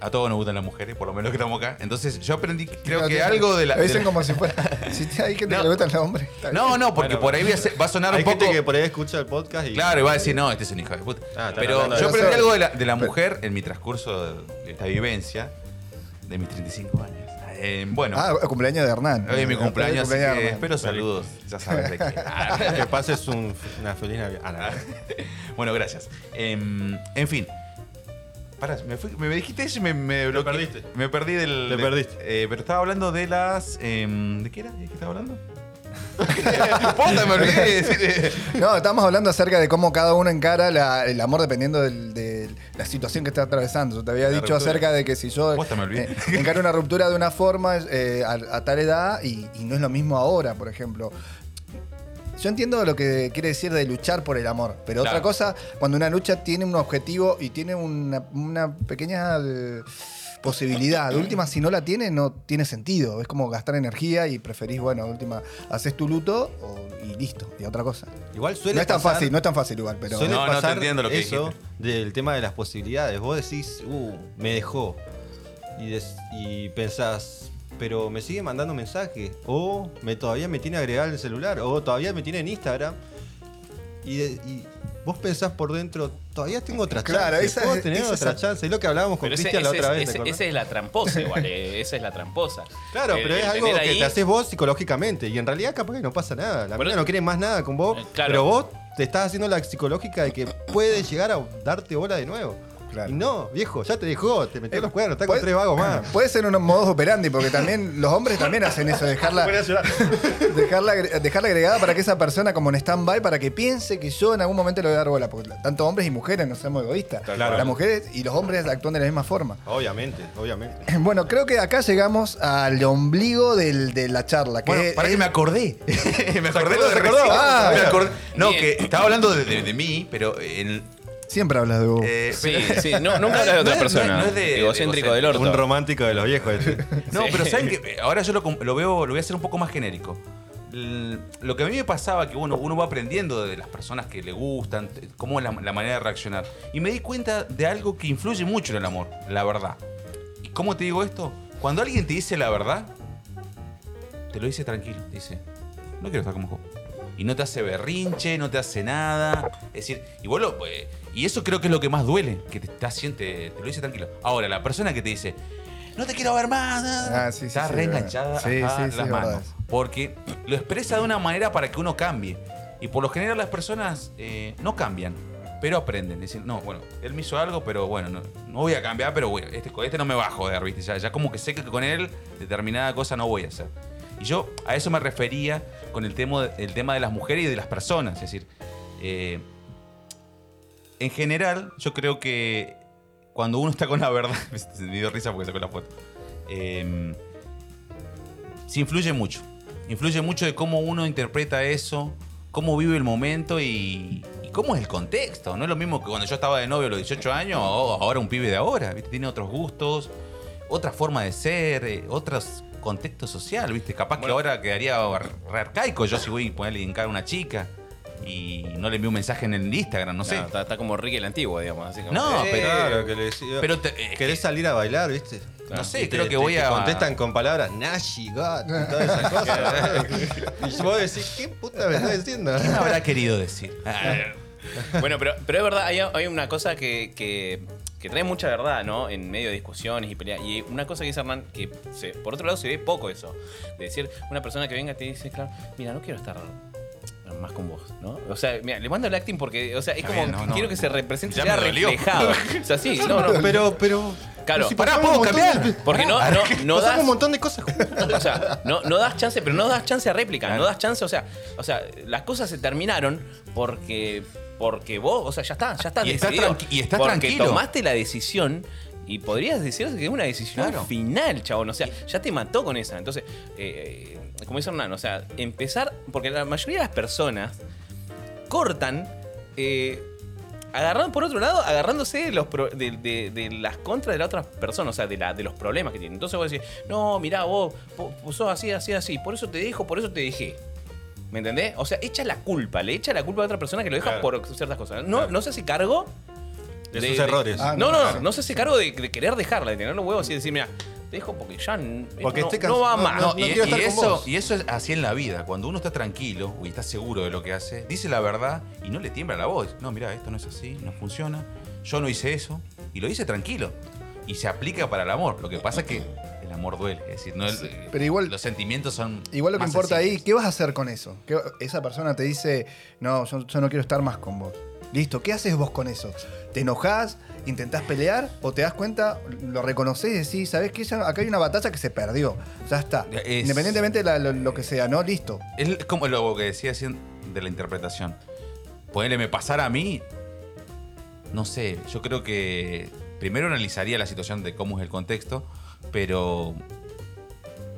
A todos nos gustan las mujeres, por lo menos que estamos acá. Entonces, yo aprendí, creo que algo de la. Lo de dicen la- como si fuera. Si hay gente No. que le gustan los hombres. No, no, porque Bueno, por ahí voy a ser- va a sonar Hay un poco. gente que por ahí escucha el podcast y. Claro, y va a decir, no, este es un hijo de puta. Ah, Pero hablando yo aprendí algo de la, de la mujer en mi transcurso de, esta vivencia, de mis 35 años. Eh, bueno, Ah, el cumpleaños de Hernán. hoy es mi cumpleaños, así cumpleaños que espero saludos. Ya sabes de qué. Ah, Que pases un- una feliz Navidad. Ah, no. bueno, gracias. Em, en fin. Pará, me, fui- me dijiste eso y me, me bloqueé. perdiste. Me perdí del. Te de- perdiste. eh, pero estaba hablando de las. em, ¿De qué era? ¿De qué estaba hablando? Puta, me olvidé de decir. No, estamos hablando acerca de cómo cada uno encara la- el amor dependiendo del- de la situación que está atravesando. Yo te había La dicho ruptura. acerca de que si yo Posta, me olvidé. eh, encaro una ruptura de una forma eh, a, a tal edad y, y no es lo mismo ahora, por ejemplo. Yo entiendo lo que quiere decir de luchar por el amor, pero Claro. otra cosa, cuando una lucha tiene un objetivo y tiene una, una pequeña eh, posibilidad, de última, si no la tiene, no tiene sentido. Es como gastar energía y preferís, bueno, de última, haces tu luto o- y listo, y otra cosa. Igual suele No es tan pasar- fácil, no es tan fácil igual, pero. Suele No, no, te entiendo lo que eso dijiste. del tema de las posibilidades. Vos decís, uh, me dejó. Y, des- y pensás, pero me sigue mandando mensajes. O me, todavía me tiene agregado en el celular. O todavía me tiene en Instagram. Y, de- y vos pensás por dentro, todavía tengo otra Claro, chance. esa Puedo tener esa otra chance. Es lo que hablábamos con Cristian la otra es- vez. esa es la tramposa igual, eh, esa es la tramposa. Claro, El- pero es algo que ahí- te haces vos psicológicamente. Y en realidad capaz que no pasa nada. La mina no quiere más nada con vos. Eh, claro. Pero vos te estás haciendo la psicológica de que puede llegar a darte bola de nuevo. Claro. Y no, viejo, ya te dejó, te metió Eh, los cuernos, está con tres vagos más. Puede ser unos modos operandi, porque también los hombres también hacen eso, dejarla, dejarla, dejarla agregada para que esa persona como en stand-by, para que piense que yo en algún momento le voy a dar bola. Porque tanto hombres y mujeres no somos egoístas. Claro. Las mujeres y los hombres actúan de la misma forma. Obviamente, obviamente. Bueno, creo que acá llegamos al ombligo del- de la charla. Que Bueno, para es- que me acordé. me acordé lo de. Ah, me bien. acordé. No, Bien. que estaba hablando de, de- de mí, pero en, Siempre hablas de vos. eh, Sí, sí, no, nunca hablas de otra No es- persona. no es de- Egocéntrico de del orto. Un romántico de los viejos. este. No, Sí. pero saben que ahora yo lo, veo, lo voy a hacer un poco más genérico. lo que a mí me pasaba, que bueno, uno va aprendiendo de las personas que le gustan, cómo es la, la manera de reaccionar. Y me di cuenta de algo que influye mucho en el amor, la verdad. ¿Y cómo te digo esto? Cuando alguien te dice la verdad, te lo dice tranquilo. Te dice, no quiero estar como vos. Y no te hace berrinche, no te hace nada. Es decir, y vos lo- eh, y eso creo que es lo que más duele, que te, está te, te lo dice tranquilo. Ahora, la persona que te dice, no te quiero ver más, Ah, sí, sí, está sí, reenganchada a las manos. Porque lo expresa de una manera para que uno cambie. Y por lo general las personas eh, no cambian, pero aprenden. Decir, no, bueno, él me hizo algo, pero bueno, no, no voy a cambiar, pero bueno, este, este no me va a joder, ¿viste? Ya, ya como que sé que con él determinada cosa no voy a hacer. Y yo a eso me refería con el tema, el tema de las mujeres y de las personas. Es decir, eh, en general, yo creo que cuando uno está con la verdad, me dio risa porque sacó la foto. Eh, sí influye mucho. Influye mucho de cómo uno interpreta eso, cómo vive el momento y, y cómo es el contexto. No es lo mismo que cuando yo estaba de novio a los 18 años o ahora un pibe de ahora. ¿viste? Tiene otros gustos, otra forma de ser, eh, otros contextos social, ¿viste? Capaz que ahora quedaría re arcaico yo si voy a ponerle encar a una chica y no le envío un mensaje en el Instagram, no sé. No, está, está como Ricky el antiguo, digamos. Así como, No, pero- Claro, que le decía. Pero te- eh, ¿Querés salir a bailar, viste? No sé, te- creo que te- voy te a. contestan con palabras Nashi, God, y todas esas cosas. y vos decís, ¿qué puta me estás diciendo? ¿Quién habrá querido decir? Bueno, pero, pero es verdad, hay, hay una cosa que, que, que trae mucha verdad, ¿no? En medio de discusiones y peleas. Y una cosa que dice Hernán, que se- por otro lado se ve poco eso. De decir, una persona que venga y te dice, claro, mira, no quiero estar más con vos, ¿no? O sea, mira, le mando el acting porque, o sea, es Está como bien, no, no. quiero que se represente, Ya reflejado. O sea, sí, no, no. Pero, pero. Claro, pero si pará, pasamos ¿puedo un montón cambiar? de- Porque no, no, no das. un montón de cosas. O sea, no, no das chance, pero no das chance a réplica, Claro. no das chance, o sea, o sea, las cosas se terminaron porque porque vos, o sea, ya está, ya está Y estás y estás porque tranquilo. tomaste la decisión y podrías decir que es una decisión Claro. final, chabón, o sea, ya te mató con esa. Entonces, eh, como dice Hernán, o sea, empezar porque la mayoría de las personas cortan eh, agarrando por otro lado, agarrándose de, los pro- de, de- de las contras de la otra persona, o sea, de, la, de los problemas que tienen. Entonces vos decís, no, mirá, vos, vos, vos sos así, así, así, por eso te dejo, por eso te dejé. ¿Me entendés? O sea, echa la culpa, le echa la culpa a otra persona que lo deja Claro. por ciertas cosas. No, Claro. no se hace cargo De sus errores. Ah, no, no, claro. no, no se hace cargo de, de querer dejarla, de tener los huevos y decir, mira, te dejo porque ya Porque no, estoy no va más. no, No, y, quiero y estar con eso, vos. y eso es así en la vida. Cuando uno está tranquilo y está seguro de lo que hace, dice la verdad y no le tiembla la voz. No, mira, esto no es así, no funciona. Yo no hice eso. Y lo dice tranquilo. Y se aplica para el amor. Lo que pasa es que el amor duele. Es decir, no el- pero igual- los sentimientos son. Igual lo que importa ahí. ¿qué vas a hacer con eso? ¿Qué- esa persona te dice, no, yo, yo no quiero estar más con vos. Listo, ¿qué haces vos con eso? ¿Te enojás? ¿Intentás pelear? ¿O te das cuenta, lo reconoces y decís, ¿sabés qué? Ya- Acá hay una batalla que se perdió. Ya está. Es- Independientemente de la- lo, lo que sea, ¿no? Listo. Es como lo que decía de la interpretación. Ponerle me pasar a mí. No sé, yo creo que primero analizaría la situación de cómo es el contexto, pero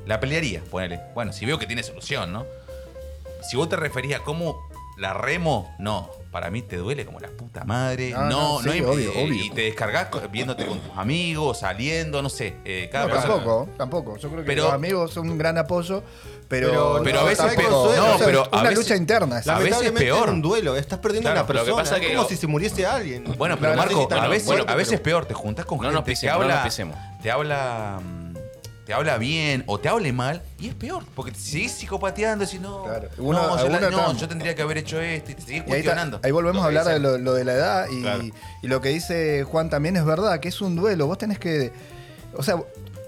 la pelearía, ponele. Bueno, si veo que tiene solución, ¿no? Si vos te referís a cómo la remo, no. Para mí te duele como la puta madre. No, No, no, no, sí, hay- obvio, eh, obvio. Y te descargas viéndote con tus amigos, saliendo, no sé. eh, cada No, persona- tampoco, tampoco. Yo creo que Pero- los amigos son un gran apoyo, pero, Pero- pero a veces peor- o sea, no, es pero a una veces- lucha interna. esa. a veces Lamentablemente peor. es un duelo, estás perdiendo Claro, a una lo que persona. pasa es que- como si se muriese alguien. Bueno, pero Marco, a veces, bueno, a veces pero- peor, te juntas con No gente que habla, te habla, te habla bien o te hable mal y es peor, porque te seguís psicopateando y decís, no, Claro. Uno- no, yo, la- no, yo tendría que haber hecho esto y te seguís ahí, cuestionando. ahí volvemos a hablar de lo, lo de la edad y, Claro. y lo que dice Juan también es verdad, que es un duelo. Vos tenés que. O sea,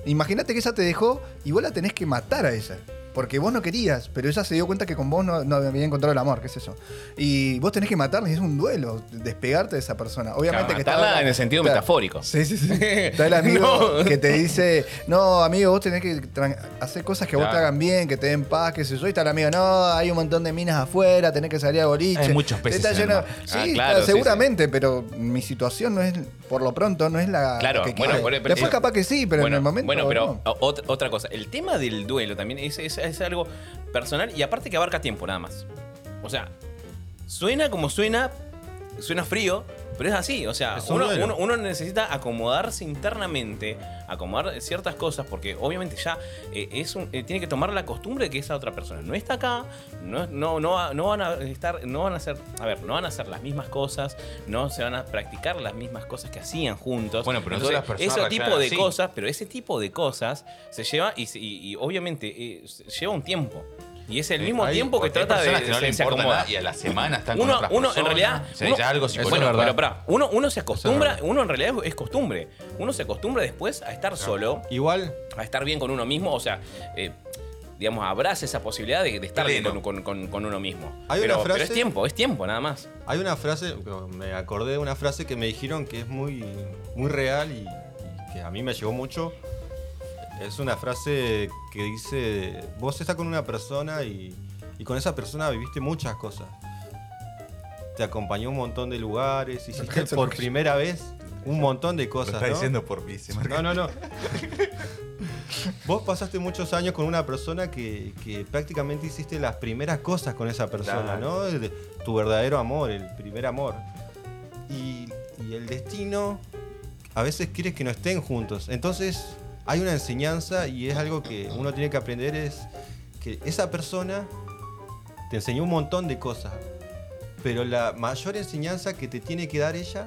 imagínate que ella te dejó y vos la tenés que matar a ella. Porque vos no querías, pero ella se dio cuenta que con vos no, no había encontrado el amor, qué sé yo. Y vos tenés que matarla y es un duelo, despegarte de esa persona. Obviamente Claro, que está- en el sentido claro. metafórico. Sí, sí, sí. Está el amigo No. que te dice, no, amigo, vos tenés que hacer cosas que vos te Claro. hagan bien, que te den paz, qué sé yo. Y está el amigo, no, hay un montón de minas afuera, tenés que salir a boliche. Hay muchos peces Está lleno- mar. Sí, Ah, está- claro, sí, seguramente, pero mi situación no es, por lo pronto, no es la, Claro, la que bueno, pero- Después capaz que sí, pero bueno, en el momento Bueno, pero no. otra, otra cosa. El tema del duelo también es, es- es algo personal y aparte que abarca tiempo nada más. O sea, suena como suena, suena frío, pero es así. O sea, uno, uno- uno necesita acomodarse internamente, acomodar ciertas cosas, porque obviamente ya eh, es un- eh, tiene que tomar la costumbre de que esa otra persona no está acá, no, no, no, no van a estar, no van a hacer, a ver, no van a hacer las mismas cosas, no se van a practicar las mismas cosas que hacían juntos. Bueno, pero no Entonces, todas las personas ese tipo de así. cosas, pero ese tipo de cosas se lleva y, y- y obviamente eh, lleva un tiempo. Y es el mismo hay- tiempo que trata de, personas que no se- le se importa acomoda. nada y a la semana están con Uno, otras uno en realidad. O sea, uno- algo bueno, pero pará, uno, uno se acostumbra, uno en realidad es costumbre. Uno se acostumbra después a estar solo, Igual, a estar bien con uno mismo, o sea, eh, digamos, abraza esa posibilidad de, de estar con, con- con- con uno mismo. Hay pero, una pero frase- es tiempo, es tiempo, nada más. hay una frase, me acordé de una frase que me dijeron que es muy, muy real y, y que a mí me llegó mucho. Es una frase que dice, vos estás con una persona y, y con esa persona viviste muchas cosas. Te acompañó a un montón de lugares, hiciste por primera vez un montón de Lo cosas. está ¿no? diciendo por mí. se. No, no, no. Vos pasaste muchos años con una persona que, que prácticamente hiciste las primeras cosas con esa persona, Claro. ¿no? El- tu verdadero amor, el primer amor. Y, y el destino a veces quiere que no estén juntos. Entonces hay una enseñanza y es algo que uno tiene que aprender, es que esa persona te enseñó un montón de cosas. Pero la mayor enseñanza que te tiene que dar ella,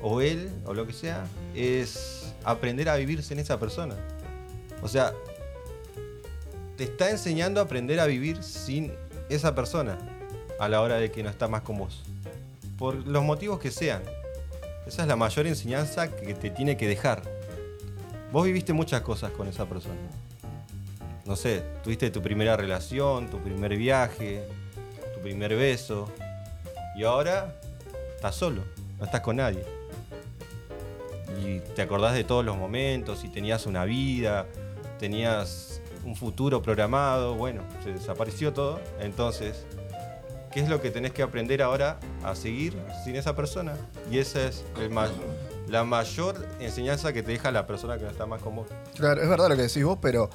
o él, o lo que sea, es aprender a vivir sin esa persona. O sea, te está enseñando a aprender a vivir sin esa persona a la hora de que no está más con vos. Por los motivos que sean. Esa es la mayor enseñanza que te tiene que dejar. Vos viviste muchas cosas con esa persona. No sé, tuviste tu primera relación, tu primer viaje, tu primer beso. Y ahora estás solo, no estás con nadie. Y te acordás de todos los momentos y tenías una vida, tenías un futuro programado, bueno, se desapareció todo. Entonces, ¿qué es lo que tenés que aprender ahora a seguir sin esa persona? Y esa es el ma- la mayor enseñanza que te deja la persona que no está más con vos. Claro, es verdad lo que decís vos, pero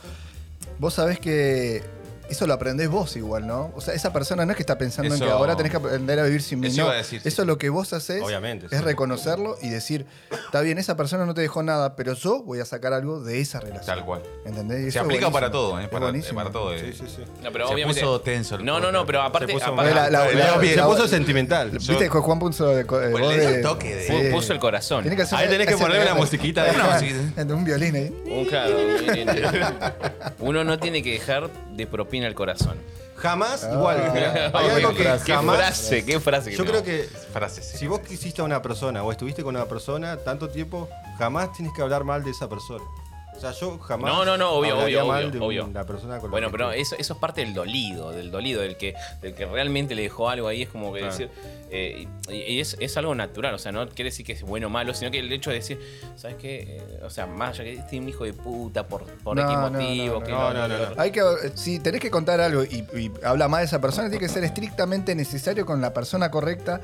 vos sabés que eso lo aprendés vos igual, ¿no? O sea, esa persona no es que está pensando en que ahora tenés que aprender a vivir sin mí. Eso no. iba a decir, sí. Eso lo que vos haces Obviamente, es sí. reconocerlo y decir, está bien, esa persona no te dejó nada, pero yo voy a sacar algo de esa relación. Tal cual. ¿Entendés? Eso Se aplica para todo, ¿eh? Es Para, para todo. eh. Sí, sí, sí. No, pero Se obviamente. puso tenso el No, no, no, pero aparte. Se puso aparte- La- la- la- Se puso sentimental. Yo- Viste que Juan puso Pues un toque de- sí. puso el corazón. Tiene que hacer- Ahí tenés que ponerle la musiquita de- Una musiquita. de un violín ahí. Un claro, uno no tiene que dejar de propina el corazón. Jamás, Ah. igual, mirá, hay Qué algo que Qué jamás. frase, qué frase. Yo no. creo que Frase, sí. si vos quisiste a una persona o estuviste con una persona tanto tiempo, jamás tienes que hablar mal de esa persona. O sea, yo jamás. No, no, no, obvio, obvio, mal obvio, de obvio. una persona con la Bueno, pero eso, eso es parte del dolido, del dolido, del que, del que realmente le dejó algo ahí. Es como que Claro. decir. eh, y y es, es algo natural, o sea, no quiere decir que es bueno o malo, sino que el hecho de decir, ¿sabes qué? Eh, o sea, más allá que este es un hijo de puta por, por No, X no, motivo. no, que no, no, no. Hay que, si tenés que contar algo y, y habla más de esa persona, tiene que ser estrictamente necesario con la persona correcta.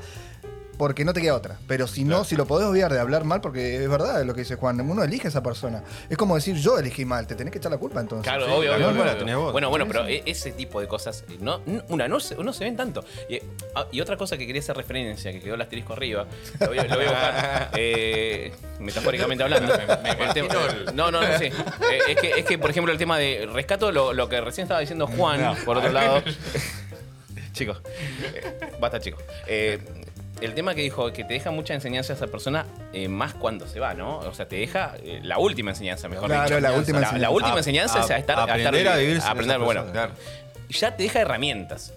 Porque no te queda otra. Pero si no, si lo podés obviar de hablar mal, porque es verdad lo que dice Juan, uno elige a esa persona. Es como decir, yo elegí mal, te tenés que echar la culpa entonces. Claro, Sí, obvio, la obvio, culpa obvio, la obvio. tenés vos. Bueno, bueno, pero e- ese tipo de cosas, no, una, no se, no se ven tanto. Y, ah, y otra cosa que quería hacer referencia, que quedó el asterisco arriba, lo voy, a- lo voy a buscar, eh, metafóricamente hablando. El tema- no, no, no, sí. Eh, es, que, es que, por ejemplo, el tema de rescato, lo, lo que recién estaba diciendo Juan, No. por otro lado. chicos, eh, basta, chicos. Eh, el tema que dijo que te deja mucha enseñanza esa persona, eh, más cuando se va, ¿no? O sea, te deja eh, la última enseñanza, mejor Claro, dicho. la última la, enseñanza. última A- enseñanza es a a- estar, a aprender estar- a vivir aprender, bueno, ya te deja herramientas.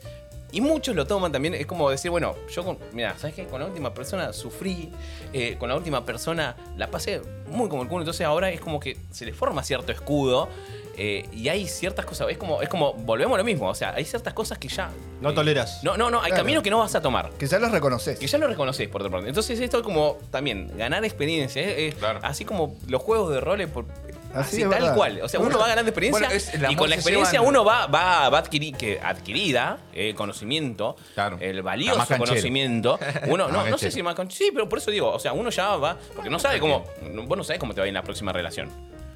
Y muchos lo toman también, es como decir, bueno, yo con, mira, ¿sabes qué? Con la última persona sufrí, eh, con la última persona la pasé muy como el culo, entonces ahora es como que se le forma cierto escudo eh, y hay ciertas cosas, es como, es como, volvemos a lo mismo, o sea, hay ciertas cosas que ya... No eh, toleras. No, no, no, hay Claro. caminos que no vas a tomar. Que ya los reconoces. Que ya lo reconoces por otra parte. Entonces esto es como también ganar experiencia. eh, eh, Claro. Así como los juegos de roles por, Así así es tal verdad. cual. O sea, uno va ganando experiencia bueno, es- y con la experiencia uno va, va, va adquirir, que adquirida, eh, conocimiento, Claro. el valioso conocimiento. Uno, no, no sé si más Sí, pero por eso digo, o sea, uno ya va, porque no sabe cómo, vos no sabés cómo te va a ir en la próxima relación.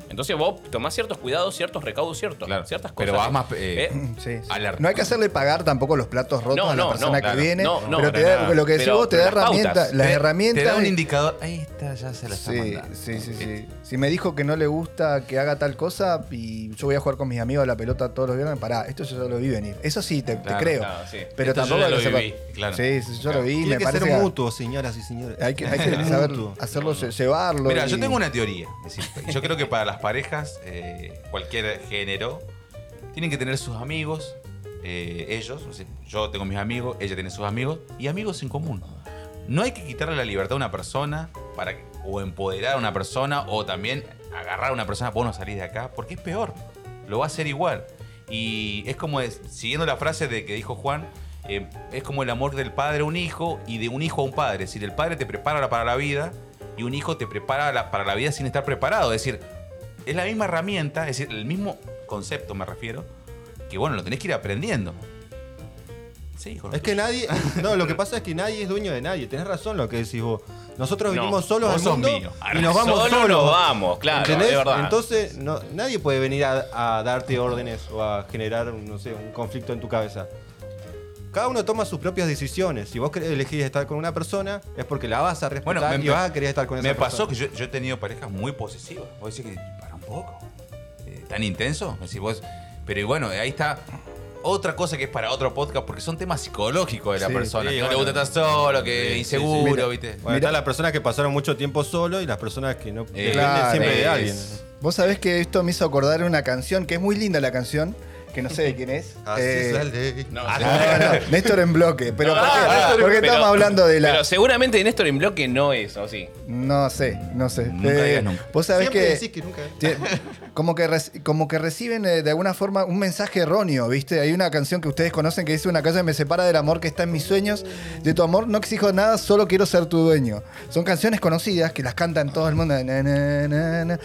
Entonces vos tomás ciertos cuidados, ciertos recaudos, ciertos, Claro, ciertas cosas. pero vas más, eh, Sí, sí. Alerta. No hay que hacerle pagar tampoco los platos rotos No, a la no, persona no, que claro. viene. No, no, pero te da- lo que decís vos te da herramientas. Las Te- herramientas. Te da un indicador. Ahí está, ya se la está Sí, mandando. sí, sí, sí. Si me dijo que no le gusta que haga tal cosa y yo voy a jugar con mis amigos a la pelota todos los viernes, pará, esto yo ya lo vi venir. Eso sí, te, te Claro, creo. claro, sí. Pero Esto yo tampoco ya hay que lo hacerlo- viví, claro. Sí, sí, yo lo vi. Tiene me que parece ser que mutuo, señoras y señores. hay que, hay que saber Mutuo. hacerlo, lle- llevarlo. Mira, yo y- tengo una teoría. Es decir, yo creo que para las parejas, eh, cualquier género, tienen que tener sus amigos, eh, ellos. o sea, yo tengo mis amigos, ella tiene sus amigos, y amigos en común. No hay que quitarle la libertad a una persona para o empoderar a una persona o también agarrar a una persona, vos no salís de acá, porque es peor. Lo va a hacer igual. Y es como, es- siguiendo la frase de que dijo Juan, eh, es como el amor del padre a un hijo y de un hijo a un padre. Es decir, el padre te prepara para la vida y un hijo te prepara para la vida sin estar preparado. Es decir, es la misma herramienta, es decir, el mismo concepto me refiero, que bueno, lo tenés que ir aprendiendo. Sí. Es que nadie. No, lo que pasa es que nadie es dueño de nadie. Tenés razón lo que decís vos. Nosotros No, vinimos solos vos al sos mundo mío. y nos vamos Solo solos. nos vamos, claro, ¿Entendés? es verdad. Entonces, no, nadie puede venir a, a darte órdenes o a generar, no sé, un conflicto en tu cabeza. Cada uno toma sus propias decisiones. Si vos elegir estar con una persona, es porque la vas a respetar Bueno, me, y vas a querer estar con esa me persona. pasó que yo, yo he tenido parejas muy posesivas. Vos decís que, para un poco, eh, tan intenso. Decir, vos, pero y bueno, ahí está otra cosa que es para otro podcast, porque son temas psicológicos de la Sí, persona. sí, que no le bueno. gusta estar solo, que Sí, sí, inseguro, sí. Mira, ¿viste? Bueno, Mirá. están las personas que pasaron mucho tiempo solo y las personas que no dependen Claro, siempre de es- alguien. Vos sabés que esto me hizo acordar una canción que es muy linda la canción, que no sé de quién es. Así Eh, es la ley. No, no, no, Néstor en bloque. Pero No, ¿por qué, ah, ¿por qué pero- estamos hablando de la.? Pero seguramente Néstor en bloque no es, ¿o sí? No sé, no sé. Nunca digas nunca. Vos sabés Siempre que. decís que nunca. Como que, reci- como que reciben eh, de alguna forma un mensaje erróneo, ¿viste? Hay una canción que ustedes conocen que dice una calle me separa del amor que está en mis sueños. De tu amor no exijo nada, solo quiero ser tu dueño. Son canciones conocidas que las cantan todo el mundo. Na, na, na, na.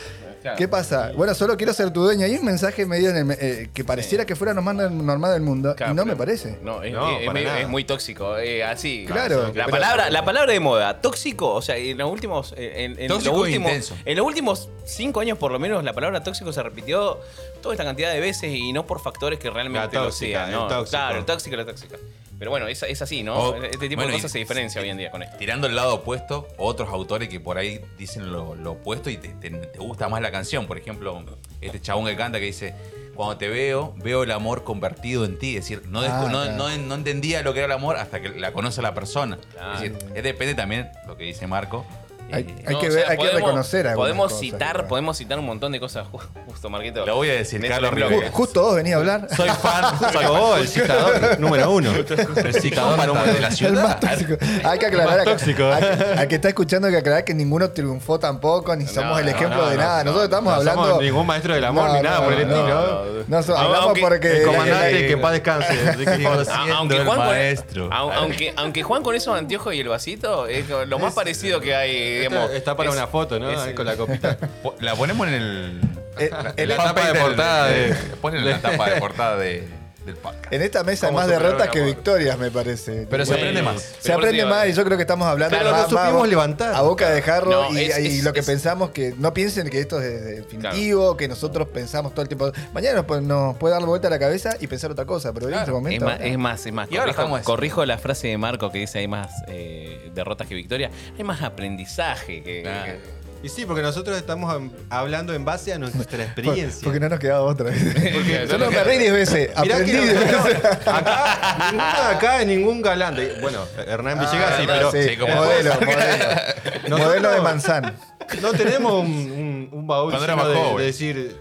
Claro. ¿Qué pasa? Bueno, solo quiero ser tu dueño. Hay un mensaje medio en el me- eh, que pareciera que fuera lo más normal del mundo. Claro, y no me parece. No, es, No, es- para es- nada. es muy tóxico. eh, así. Claro, La pero- palabra, la palabra de moda, tóxico, o sea, en los últimos. eh, En, en Tóxico los e últimos, intenso. En los últimos cinco años, por lo menos, la palabra tóxico se repitió toda esta cantidad de veces y no por factores que realmente La lo tóxica, sean. el ¿no? tóxico. Claro, el tóxico y la tóxica. Pero bueno, es, es así, ¿no? O- este tipo bueno, de y- cosas se diferencia hoy en día con esto. Tirando el lado opuesto, otros autores que por ahí dicen lo, lo opuesto y te, te- te gusta más la canción. Por ejemplo, este chabón que canta que dice, cuando te veo, veo el amor convertido en ti. Es decir, no, Ah, no, claro. no- no entendía lo que era el amor hasta que la conoce la persona. Claro. Es decir, es depende también lo que dice Marco. Hay- Eh, hay No, que o ver- sea, hay que reconocer Podemos cosas, citar, claro. podemos citar un montón de cosas. Ju- Justo, Marquito. Lo voy a decir, Carlos. Rivera. Justo vos venía a hablar. soy fan, soy Oh, el citador número uno. El psicópata de la El ciudad. más tóxico. Hay que aclarar tóxico. al- al que está escuchando hay que aclarar que ninguno triunfó tampoco, ni somos el no, ejemplo no, de no, nada. no, Nosotros estamos no hablando. somos ningún maestro del amor ni nada por el estilo. No, no, hablamos aunque porque. El comandante que paz descanse. aunque Juan con esos anteojos y el vasito es lo más parecido que hay, digamos. Está para es- una foto, ¿no? Ahí con la copita. La ponemos en el. Eh, en la tapa de portada de- Ponen en la tapa de portada de- del podcast. en esta mesa hay ¿Cómo más derrotas que victorias, me parece. Pero se Bueno, aprende más. Se aprende más y yo creo que estamos hablando Pero más- lo supimos más- levantar. a boca de jarro No, y, es- y es- lo que es- pensamos que no piensen que esto es definitivo, que nosotros pensamos todo el tiempo. Mañana nos, puede- nos puede dar la vuelta a la cabeza y pensar otra cosa, pero en este Es momento. más, es más, es más. Y ahora Corrijo, corrijo la frase de Marco que dice hay más eh, derrotas que victorias. Hay más aprendizaje que. Claro. que- Y sí, porque nosotros estamos am- hablando en base a nuestra experiencia. Porque no nos quedaba otra. Porque Yo no me reí 10 veces. Mirá Aprendí que 10 no- veces. acá, ninguno de acá es ningún galán. de- bueno, Hernán Villegas sí, Ah, pero sí, como modelo, modelo. Nosotros- modelo de manzana. no tenemos un, un, un baúl Cuando era lleno más de, joven. de decir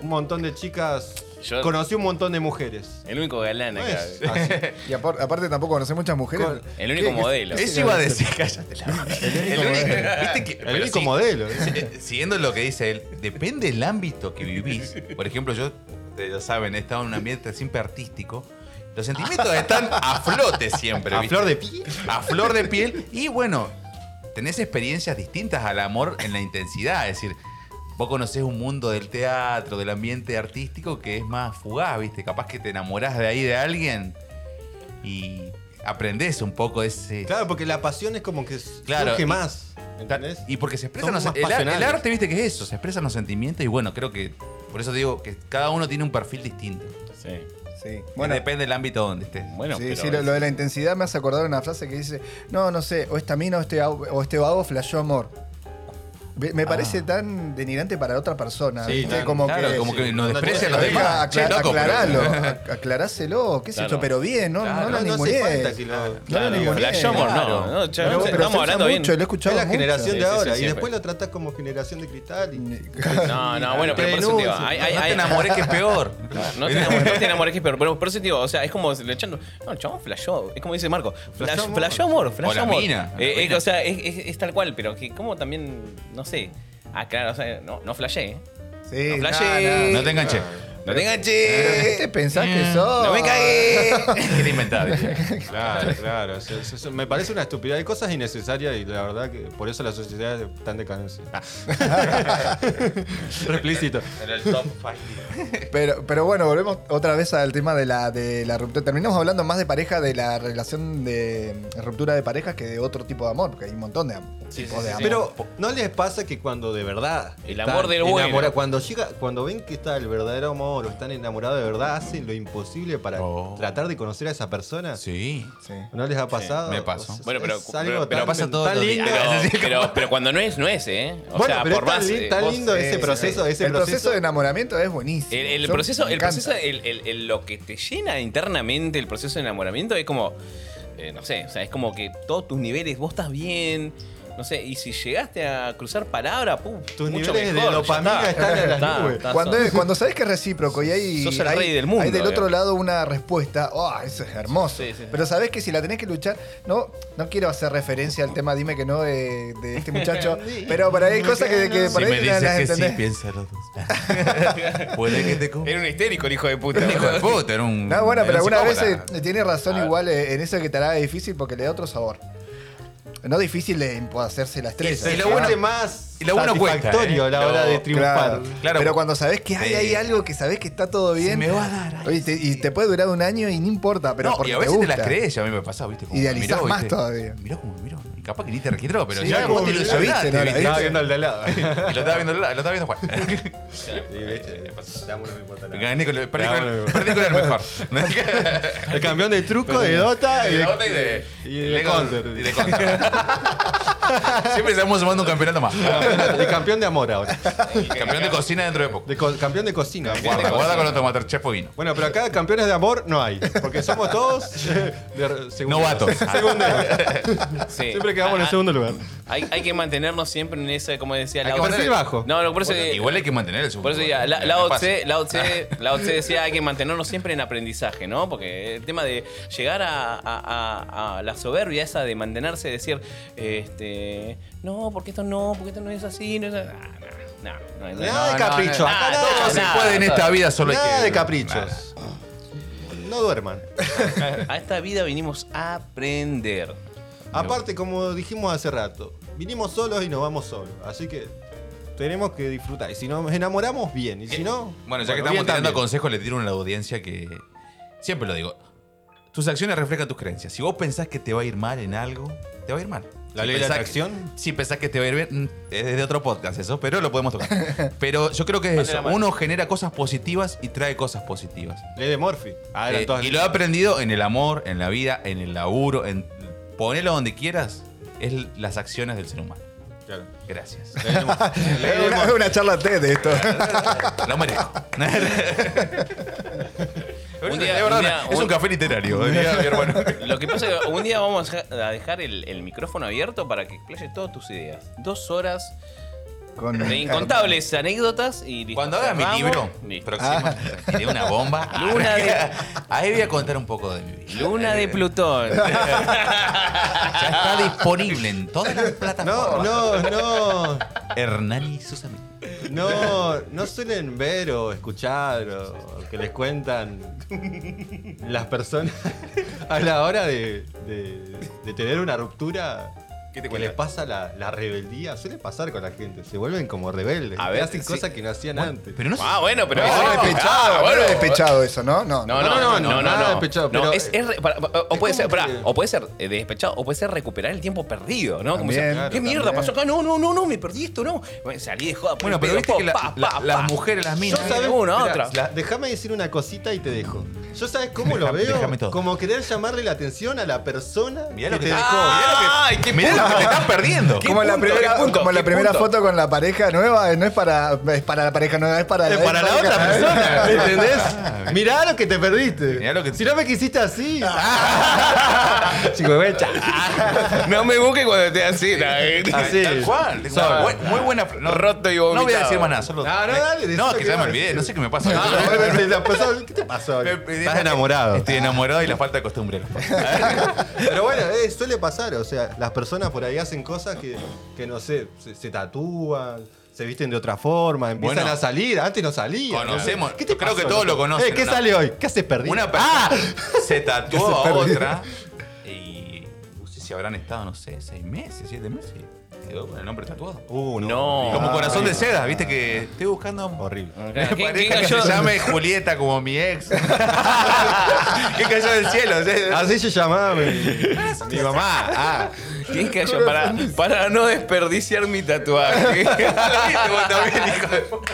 un montón de chicas. Yo- Conocí un montón de mujeres. El único galán No acá. es así. Y apar- aparte tampoco conocí muchas mujeres. Con- El único ¿Qué- qué- modelo. qué Eso iba a decir, cállate la boca. El único, ¿viste que- El pero único sí, modelo. si- Siguiendo lo que dice él, depende del ámbito que vivís. Por ejemplo, yo, ustedes ya saben, he estado en un ambiente siempre artístico. Los sentimientos están a flote siempre. A ¿viste? flor de piel. a flor de piel. Y bueno, tenés experiencias distintas al amor en la intensidad. Es decir, vos conocés un mundo del teatro, del ambiente artístico que es más fugaz, ¿viste? Capaz que te enamorás de ahí de alguien y aprendés un poco ese. Claro, porque la pasión es como que Claro, surge y- más. ¿Entendés? Y porque se expresan los más el, arte, viste que es eso, se expresan los sentimientos y bueno, creo que por eso digo que cada uno tiene un perfil distinto. Sí. Sí. Bueno, depende del ámbito donde estés. Bueno, sí, pero sí, lo, lo de la intensidad me hace acordar una frase que dice, no, no sé, o esta mina o este, o este vago flashó amor. Me parece tan denigrante para otra persona. Sí, ¿viste? tan- como Claro, que, como que nos no desprecia a los demás. Acla- pero- ac- aclaráselo, qué sé Claro. yo, pero bien, ¿no? Claro, no lo no, no hace falta que lo- No Claro, Claro. no, no, no estamos hablando bien. mucho, lo he Es escuchado la mucho. generación Sí, de sí, ahora. sí, y sí, después sí. lo tratás como generación de cristal. Y... No, no, bueno, pero por eso te digo, hay, hay, no te hay- enamoré que es peor. No te no enamores, que es peor. Pero por eso te digo, o sea, es como le echando. No, el chabón flashó. Es como dice Marco. Flash, Flashó amor. flashó amor, O la la sea, es, es- es tal cual, pero que como también, no sé. Ah, claro, o sea, no, no flashé. ¿eh? Sí, No flashé. No te enganché. No te nah. enganché. ¿Qué te pensás que sos? No me cagué. Quiere inventar. Claro, claro. Me parece una estupidez. Hay cosas innecesarias y la verdad que por eso la sociedad está en decadencia. Ah. Explícito. En el top 5. Pero, pero bueno, volvemos otra vez al tema de la, de la ruptura. Terminamos hablando más de pareja, de la relación de ruptura de parejas que de otro tipo de amor, porque hay un montón de tipos de amor. Pero ¿no les pasa que cuando de verdad El amor del bueno. enamora- cuando llega, cuando ven que está el verdadero amor o están enamorados de verdad, hacen lo imposible para Oh. tratar de conocer a esa persona? Sí. Sí. ¿No les ha pasado? me pasó. O sea, Bueno, pero- pero- pasa lindo. Pero, pero, pero cuando no es, no es, ¿eh? O Bueno, sea, pero por es tan, más. li- eh, vos- lindo ese proceso, ese el proceso de enamoramiento es buenísimo. El, proceso, el proceso el, el- el- lo que te llena internamente el proceso de enamoramiento es como, eh, no sé, o sea, es como que todos tus niveles, vos estás bien, no sé, y si llegaste a cruzar palabra, pum, Tus mucho niveles de mejor, ya dopamina están en las Está, nubes. está, Cuando, es- cuando sabes que es recíproco y hay, Sos el hay- rey del mundo, hay del otro digamos. lado una respuesta, oh, eso es hermoso. Sí, sí, sí. Pero sabes que si la tenés que luchar, no, no quiero hacer referencia al tema dime que no de, de este muchacho, pero por ahí hay cosas que, que por Si ahí me las dices que sí, entendés. piénsalo dos. Puede que te compre. Era un histérico el hijo de puta. Un hijo de puta, era un. No, bueno, pero un algunas veces tiene razón igual eh, en eso que te hará difícil porque le da otro sabor. No difícil de hacerse la estrella. Y lo bueno- más y lo bueno satisfactorio ¿eh? a la hora de triunfar. Claro, Claro. pero cuando sabes que hay, Sí. hay algo que sabes que está todo bien. me va a dar, ay, Oye, te- y te puede durar un año y no importa, pero no, porque y a veces te, te, gusta. las crees, ya a mí me pasaba, ¿viste? Como Idealizás miró, más ¿viste? todavía. Miró como miró. Capaz que ni te registró, pero Sí, ya vos te lo ¿no? ¿viste? Estaba viendo al de lado. Y lo estaba viendo, lo estaba viendo Juan. Gané con el, perdí, con el, perdí con el mejor. El campeón de truco, de Dota y de de, Dota y de, y de Lego- Counter. y de Counter. Siempre estamos sumando un campeonato más. El campeón de amor ahora. Campeón de cocina dentro de poco. De campeón de cocina. Guarda, guarda con otro Masterchef Poguino. Bueno, pero acá campeones de amor no hay. Porque somos todos de Novatos. segundo. Sí. Siempre quedamos en Ah, el segundo lugar. Hay, hay que mantenernos siempre en ese, como decía Hay Lao que bajo. No, no, por eso. Bueno, igual hay que mantener el Por eso ya, la, Lao Tse, Lao Tse- Lao Tse decía hay que mantenernos siempre en aprendizaje, ¿no? Porque el tema de llegar a, a- a- a la soberbia esa de mantenerse, decir, este, no, porque esto no, porque esto no es así, no es así. No, no, no, no, Nada de no, capricho. no, Acá nada, nada, Todo se nada, puede en esta vida, solo hay Nada que. de caprichos. No duerman. A esta vida vinimos a aprender. Aparte, como dijimos hace rato, vinimos solos y nos vamos solos. Así que tenemos que disfrutar. Y si nos enamoramos, bien. Y si no. Bueno, ya que bien estamos tirando también. consejos, le tiro a la audiencia que. Siempre lo digo. Tus acciones reflejan tus creencias. Si vos pensás que te va a ir mal en algo, te va a ir mal. La Si ley de pensás atracción. que- Si pensás que te va a ir bien, mm, es de otro podcast eso, pero lo podemos tocar. Pero yo creo que es Vale la eso. Uno genera cosas positivas y trae cosas positivas. Ley de Morphy. Ah, Eh, y lo he aprendido en el amor, en la vida, en el laburo, en ponelo donde quieras. Es las acciones del ser humano. Claro. Gracias. Una, es una charla TED de esto. Lo merezco. Un día- Es verdad, un día- es un un- café literario. mi hermano. Lo que pasa es que un día vamos a dejar- a dejar el, el micrófono abierto para que explayes todas tus ideas. Dos horas Con- de incontables anécdotas y listo. Cuando haga mi libro próximo, tiré una bomba. Luna de- Ahí voy a contar un poco de mi vida. Luna de Plutón. Ya está disponible en todas las No, plataformas. no, no. Hernán y sus amigos. No, no suelen ver o escuchar o que les cuentan las personas a la hora de, de- de tener una ruptura ¿Qué te que les cuenta? pasa la, la rebeldía. Suele pasar con la gente. Se vuelven como rebeldes. A ver, hacen sí. cosas que no hacían antes. Pero no. Ah, bueno, pero. No, eso- es despechado, Ah, no bueno. es despechado eso, ¿no? No, No, no, no, no, no, nada no. despechado, No, pero- es, es re- para- o puede ser, o puede eh, despechado, o puede ser recuperar el tiempo perdido, ¿no? Como También, sea, ¿Qué mierda también. pasó acá? No, no, no, no, me perdí esto, no. Bueno, salí de joda. Bueno, pero pedo, viste que las mujeres, las minas. Yo sabes una, otra. déjame decir una cosita y te dejo. Yo sabes cómo lo veo. Como querer llamarle la atención a la persona que te dejó. ¡Ay, qué Mirá lo que te estás perdiendo. ¿Qué Como la punto, primera, punto, como la primera punto? foto con la pareja nueva, no es para, es para la pareja nueva, es para, Es para la otra persona, ¿entendés? Mirá lo que te perdiste. Mirá lo que- Si no me quisiste así. Chihuahuecha. No me busques cuando esté así. ¿no? Así. Tal cual. muy buena. No, Roto y No voy a vomitado. decir más nada. Solo, No, no, dale, que ya me olvidé. No sé qué me pasa. ¿Qué te pasó? Estás enamorado. Estoy enamorado y la falta de costumbre. Pero bueno, eh, suele pasar. O sea, las personas por ahí hacen cosas que, que no sé, se, se tatúan. Se visten de otra forma, empiezan Bueno. a salir. Antes no salían. Conocemos- ¿Qué te creo pasó, que todos loco? lo conocen, Eh, ¿Qué sale hoy? ¿Qué haces perdido? Una persona se tatuó a otra y no sé si habrán estado, no sé, seis meses, siete meses. Quedó con el nombre tatuado. Uh, no. No. Como Ah, corazón de bien. seda, viste que estoy buscando Horrible. ¿Qué- qué pareja que cayó? se llame Julieta como mi ex. ¿Qué cayó del cielo? ¿sí? Así se llamaba mi, mi mamá. Ah. ¿Quién cayó? Para, para no desperdiciar mi tatuaje. Lo viste vos también, hijo de puta.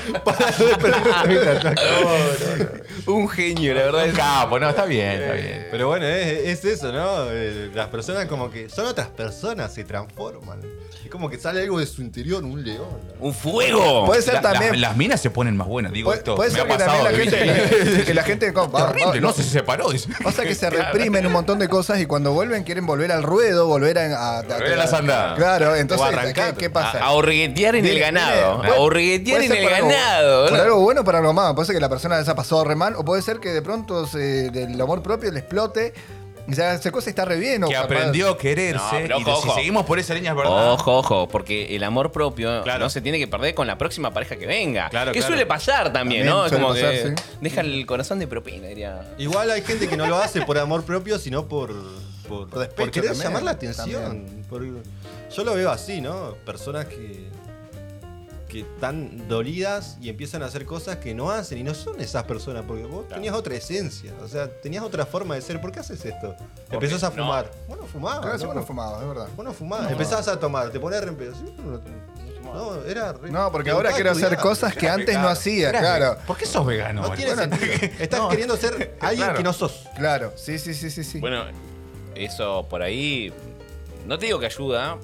Un genio, la verdad. Un capo, no, está bien, está bien. Pero bueno, es, es eso, ¿no? Eh, Las personas como que son otras personas, se transforman. Es como que sale algo de su interior, un león. ¿no? ¡Un fuego! Puede ser La- también. las, las minas se ponen más buenas, digo Puede, esto. puede me ser ha que también la gente, que la gente va- va- Horrible, va- no se separó, dice. Pasa que se reprimen un montón de cosas y cuando vuelven quieren volver al ruedo, volver a, a, Volver a las andadas. Claro, entonces. ¿qué, qué pasa? A, en el ganado. A puede en el por algo- ganado. Por algo bueno o para algo malo. Puede ser que la persona esa pasó re mal, o puede ser que de pronto se, del amor propio le explote y se hace cosa está re bien. o Que capaz- aprendió a quererse. No, pero y ojo, si ojo. seguimos por esa línea, es verdad. Ojo, ojo, porque el amor propio Claro. no se tiene que perder con la próxima pareja que venga. Claro, que claro. suele pasar también, También ¿no? suele Como pasar, que sí. deja el corazón de propina, diría. Igual hay gente que no lo hace por amor propio, sino por, por, Por querer también, llamar la atención. Por- yo lo veo así, ¿no? Personas que, que están dolidas y empiezan a hacer cosas que no hacen y no son esas personas, porque vos tenías otra esencia, o sea, tenías otra forma de ser. ¿Por qué haces esto? Empezás a no. fumar. Bueno, fumabas. Claro, sí, loco. bueno, fumado, es verdad. Vos no fumabas, empezás a tomar, te pones pedo. Sí, no, no, era re- No, porque ahora quiero hacer cosas que antes no hacía, Era- claro. ¿Por qué sos vegano? No tiene sentido. Estás No. queriendo ser alguien Claro. que no sos. Claro, sí, sí, sí, sí. sí. Bueno, eso por ahí. No te digo que ayuda,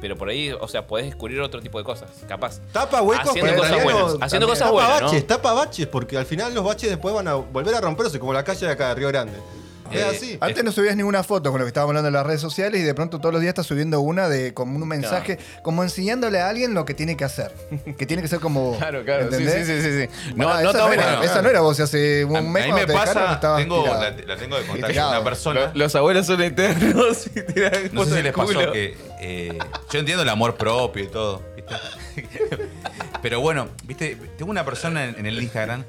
pero por ahí, o sea, podés descubrir otro tipo de cosas, capaz. Tapa huecos, Haciendo pero cosas buenas, haciendo también. cosas tapa buenas, ¿no? baches, tapa baches, porque al final los baches después van a volver a romperse, como la calle de acá de Río Grande. Es Eh, así. Antes no subías ninguna foto con lo que estábamos hablando en las redes sociales y de pronto todos los días estás subiendo una de como un mensaje, como enseñándole a alguien lo que tiene que hacer. Que tiene que ser como. Claro, claro, sí, ¿entendés? sí, sí, sí, sí. No, Pará, no esa, era, no era vos hace un A, mes a mí me te pasa, tengo, la, la tengo de contacto una persona. Los abuelos son eternos y tiran No sé si les pasó culo. que. eh, yo entiendo el amor propio y todo, ¿viste? Pero bueno, ¿viste? Tengo una persona en, en el Instagram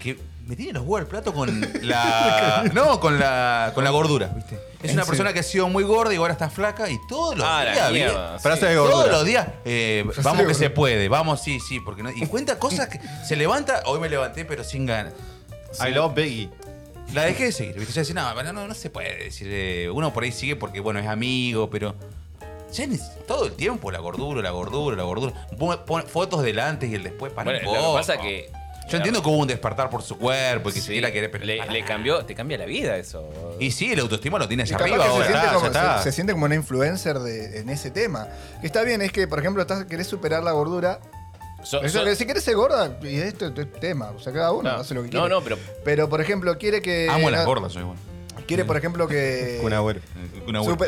que me tiene los huevos al plato con la. No, con la, con la gordura, ¿viste? Es una ¿En persona que ha sido muy gorda y ahora está flaca y todos los Ah, la días. Frase de Todos gordura. los días, eh, Frase vamos de que se puede, vamos, sí, sí, porque no. Y cuenta cosas que se levanta, hoy me levanté, pero sin ganas. I love Biggie. La dejé de seguir, ¿viste? Ya decía, no, no, no, no se puede decir. eh, uno por ahí sigue porque, bueno, es amigo, pero. Ya ni- todo el tiempo la gordura, la gordura, la gordura. Pon- pon fotos del antes y el después para Bueno, un lo que pasa que. Yo entiendo que hubo un despertar por su cuerpo y que Sí, se quiera querer pero le, le cambió, te cambia la vida eso. Y sí, el autoestima lo tiene capaz arriba se, ahora. siente está, como, ya está. se- se siente como una influencer de, en ese tema. Que está bien, es que, por ejemplo, estás, querés superar la gordura. So- Eso so- que si querés ser gorda, y esto es tema. O sea, cada uno No, hace lo que no, quiere. no, pero- Pero, por ejemplo, quiere que. Amo las no- gordas, soy bueno. Quiere, por ejemplo, que. Kun Agüero.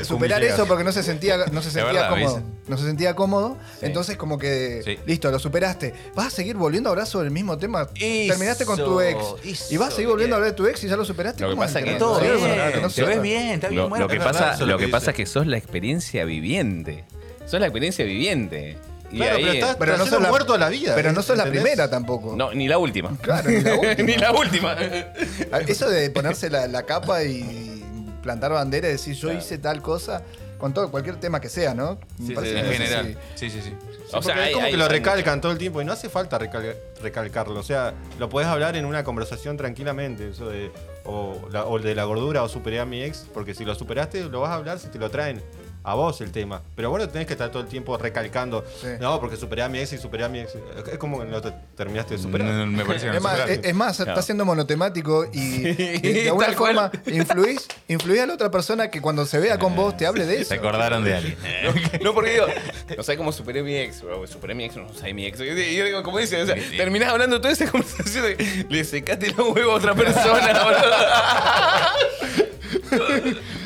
Superar ¿cómo eso porque no se sentía, no se sentía verdad, cómodo. No se sentía cómodo. Entonces, como que. Sí. Listo, lo superaste. ¿Vas a seguir volviendo a hablar sobre el mismo tema? Eso, Terminaste con tu ex. eso, y vas a seguir volviendo a hablar de tu ex y ya lo superaste. Lo que ¿Cómo pasa es que? Todo bien, te ves bien, está bien. Lo, bueno, lo que es pasa, eso lo lo que que pasa es que sos la experiencia viviente. Sos la experiencia viviente. Y Claro, ahí, pero estás, Pero no sos la- muerto a la vida. Pero no sos la primera tampoco. No, ni la última. Claro, ni la última. ni la última. Eso de ponerse la, la capa y plantar bandera y decir yo hice tal cosa, con todo, cualquier tema que sea, ¿no? Me Sí, parece sí, En general. Sí, sí, sí. Sí, O sea, hay- es como hay- que lo hay recalcan todo el tiempo y no hace falta recal- recalcarlo. O sea, lo podés hablar en una conversación tranquilamente. Eso de. O, la- o de la gordura o superé a mi ex. Porque si lo superaste, lo vas a hablar si te lo traen a vos el tema. Pero vos no tenés que estar todo el tiempo recalcando. Sí. No, porque superé a mi ex y superé a mi ex. Es como que no te terminaste de superar. No, no, me parece que no Es más, es, es más, Claro. está siendo monotemático y, y de alguna forma influís, influís a la otra persona que cuando se vea con vos te hable de eso. Se acordaron de alguien. No, porque digo, no sé cómo superé a mi ex, bro, superé a mi ex, no sé mi ex. Y yo digo, como dice, o sea, terminás hablando toda esa conversación de le secaste los huevos a otra persona, boludo.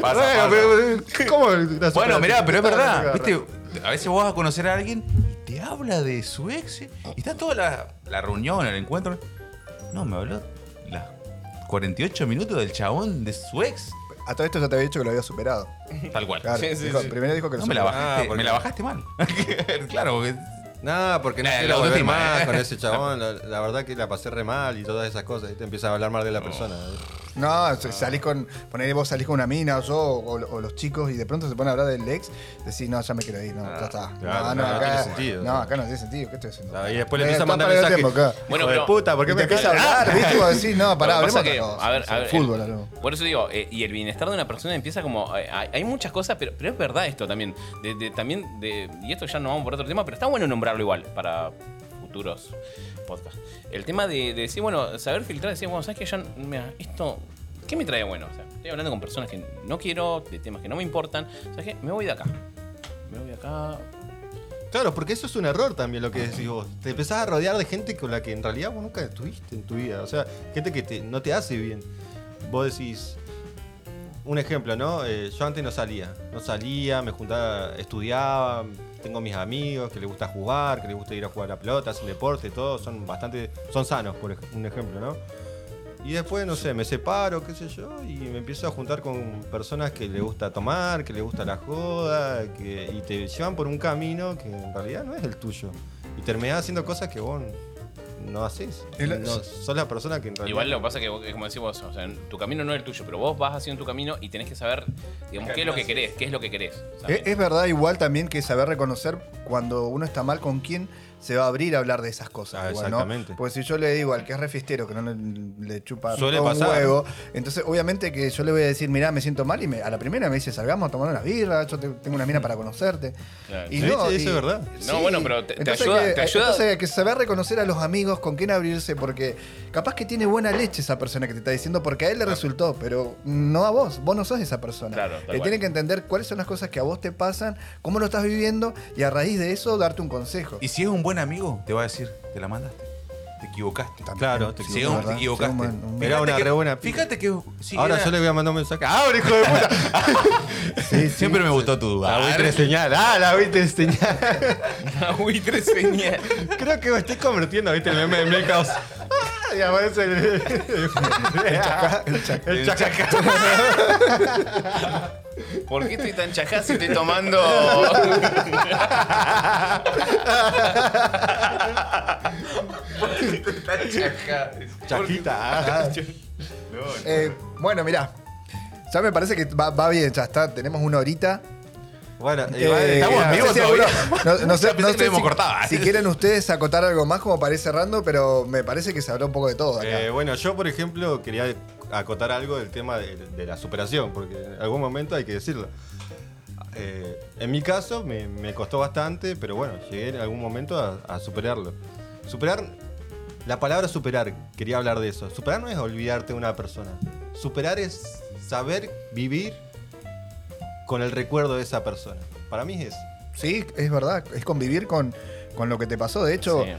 Pasa, pasa. ¿Cómo Bueno, mirá, pero es verdad. ¿Viste? A veces vos vas a conocer a alguien y te habla de su ex. ¿eh? Y está toda la, la reunión, el encuentro. No, me habló las 48 minutos del chabón de su ex. A todo esto ya te había dicho que lo había superado. Tal cual. Claro, Sí, sí, dijo- sí. primero dijo que lo No, me la superó. bajaste, Ah, porque- me la bajaste mal. claro, porque No, porque no Eh, quiero la volver más con ese chabón. La, la verdad que la pasé re mal y todas esas cosas. Y te empiezas a hablar mal de la persona. No, salís con. Ponele vos salís con una mina o yo o, o los chicos y de pronto se pone a hablar del ex. Decís, no, ya me quiero ir, no, ya está. claro, no, no, no acá, tiene sentido. No, acá no tiene sentido. ¿Qué estoy haciendo? Y después le Eh, empieza a mandar mensajes. tiempo acá. Bueno, Hijo de pero- puta, ¿por qué me empieza a hablar, ¿viste? Vos decís, no, pará, hablemos que, a ver, a ver, Fútbol, el-. Por eso digo, eh, y el bienestar de una persona empieza como. eh, hay, hay muchas cosas, pero, pero es verdad esto también. De, de- también de, y esto ya no vamos por otro tema, pero está bueno nombrarlo igual para futuros podcasts. El tema de, de decir, bueno, saber filtrar, decir, bueno, ¿sabes qué? Ya, mira, esto. ¿Qué me trae bueno? O sea, estoy hablando con personas que no quiero, de temas que no me importan. ¿Sabes qué? Me voy de acá. Me voy de acá. Claro, porque eso es un error también lo que decís vos. Te empezás a rodear de gente con la que en realidad vos nunca estuviste en tu vida. O sea, gente que te- no te hace bien. Vos decís, un ejemplo, ¿no? Eh, yo antes no salía. No salía, me juntaba, estudiaba, tengo mis amigos que les gusta jugar, que les gusta ir a jugar a la pelota, hacen deporte, todos son bastante, son sanos, por un ejemplo, ¿no? Y después, no sé, me separo, qué sé yo, y me empiezo a juntar con personas que les gusta tomar, que les gusta la joda, que, y te llevan por un camino que en realidad no es el tuyo. Y terminás haciendo cosas que vos no haces. La- No, sos la persona que en realidad. Igual lo que pasa es que, vos- es como decís vos, o sea, tu camino no es el tuyo, pero vos vas haciendo tu camino y tenés que saber, digamos, qué es lo que querés, qué es lo que querés. ¿sabes? Es, es verdad igual también que saber reconocer cuando uno está mal con quién se va a abrir a hablar de esas cosas. Ah, igual, ¿no? exactamente. Porque si yo le digo al que es refistero que no le, le chupa Suele todo un pasar. huevo, entonces obviamente que yo le voy a decir, mirá, me siento mal y me- a la primera me dice, salgamos a tomar una birra, yo te- tengo una mina para conocerte. Claro. Sí, no, sí, eso es verdad. No, bueno, pero te- ayuda- que, te ayuda- Entonces hay que saber reconocer a los amigos con quién abrirse, porque capaz que tiene buena leche esa persona que te está diciendo, porque a él le resultó, pero no a vos, vos no sos esa persona. Claro, cual. tiene que entender cuáles son las cosas que a vos te pasan, cómo lo estás viviendo, y a raíz de eso darte un consejo. Y si es un buen amigo, te va a decir, te la mandaste. Te equivocaste. Claro, te equivocaste, ¿verdad? te equivocaste. Sí, un Era una que, re buena- Fíjate que. sí, Ahora era- yo le voy a mandar un mensaje. ¡Ahora, hijo de puta! Sí, sí. Siempre me gustó tu La duda. buitre señal. ¡Ah, la buitre señal! Una buitre señal. Creo que me estoy convirtiendo, ¿viste? El meme de Milhouse. ¡Ah! Y aparece el. El chaca. El chaca. ¿Por qué estoy tan chajá si estoy tomando? Chaquita. ah. Eh, bueno, mirá. Ya me parece que va, va bien, ya está. Tenemos una horita. Bueno, Eh, estamos en vivo no sé todavía. No, no sé, que sé si, cortado. si quieren ustedes acotar algo más como para ir cerrando, pero me parece que se habló un poco de todo acá. Eh, bueno, yo por ejemplo quería acotar algo del tema de, de la superación, porque en algún momento hay que decirlo. Eh, en mi caso me, me costó bastante, pero bueno, llegué en algún momento a, a superarlo. Superar, la palabra superar, quería hablar de eso. Superar no es olvidarte de una persona. Superar es saber vivir con el recuerdo de esa persona. Para mí es eso. Sí, es verdad, es convivir con, con lo que te pasó. De hecho, Sí.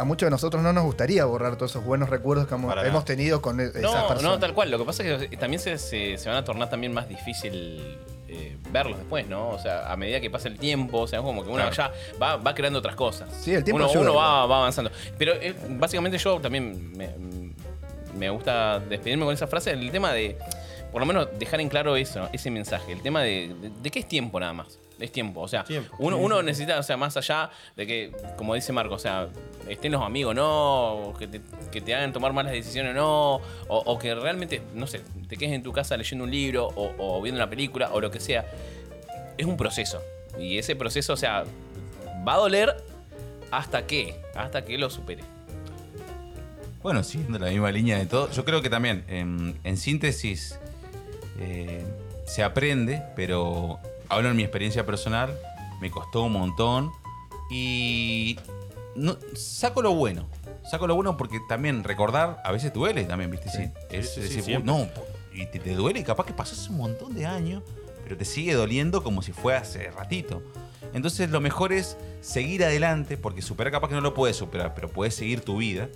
A muchos de nosotros no nos gustaría borrar todos esos buenos recuerdos que hemos, tenido con e- esas No, personas. no, tal cual. Lo que pasa es que también se, se- se van a tornar también más difícil eh, verlos después, ¿no? O sea, a medida que pasa el tiempo, o sea, como que uno ya va, va creando otras cosas. Sí, el tiempo Uno, ayuda, uno va, avanzando. Pero eh, básicamente yo también me, me gusta despedirme con esa frase, el tema de, por lo menos, dejar en claro eso, ese mensaje. El tema de, de, de qué es tiempo nada más. Es tiempo, o sea, Tiempo. uno, uno necesita, o sea, más allá de que, como dice Marco, o sea, estén los amigos, no, que te, que te hagan tomar malas decisiones, no, o, o que realmente, no sé, te quedes en tu casa leyendo un libro o, o viendo una película o lo que sea. es un proceso. Y ese proceso, o sea, va a doler hasta que, hasta que lo supere. Bueno, siguiendo la misma línea de todo, yo creo que también, en, en síntesis, eh, se aprende, pero hablo en mi experiencia personal, me costó un montón y no, saco lo bueno. Saco lo bueno porque también recordar a veces duele también, ¿viste? Sí. Es Sí, decir, no, y te, te duele y capaz que pasó hace un montón de años, pero te sigue doliendo como si fue hace ratito. Entonces lo mejor es seguir adelante, porque superar capaz que no lo puedes superar, pero puedes seguir tu vida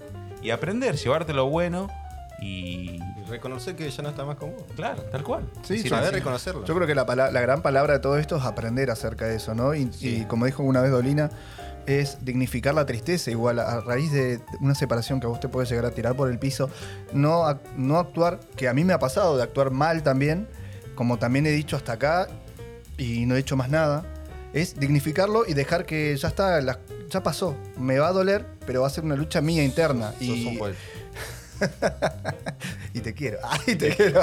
y aprender, llevarte lo bueno y... Y reconocer que ya no está más con vos. Claro, tal cual. Sí, decir, Saber sí. reconocerlo. Yo creo que la, la gran palabra de todo esto es aprender acerca de eso, ¿no? Y, y como dijo una vez Dolina, es dignificar la tristeza. Igual, a raíz de una separación que a vos te puede llegar a tirar por el piso, no, ac- no actuar, que a mí me ha pasado de actuar mal también, como también he dicho hasta acá y no he hecho más nada, es dignificarlo y dejar que ya está, la- ya pasó. Me va a doler, pero va a ser una lucha mía interna. Sos Y. y te quiero. Ay, te quiero.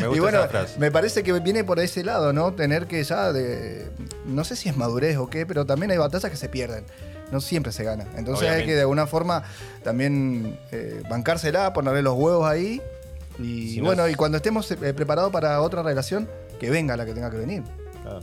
Me gusta y bueno, esa frase. me parece que viene por ese lado, ¿no? Tener que ya de. No sé si es madurez o qué, pero también hay batallas que se pierden. No siempre se gana. Entonces hay que de alguna forma también eh, bancársela, ponerle los huevos ahí. Y Si no- bueno, y cuando estemos eh, preparados para otra relación, que venga la que tenga que venir.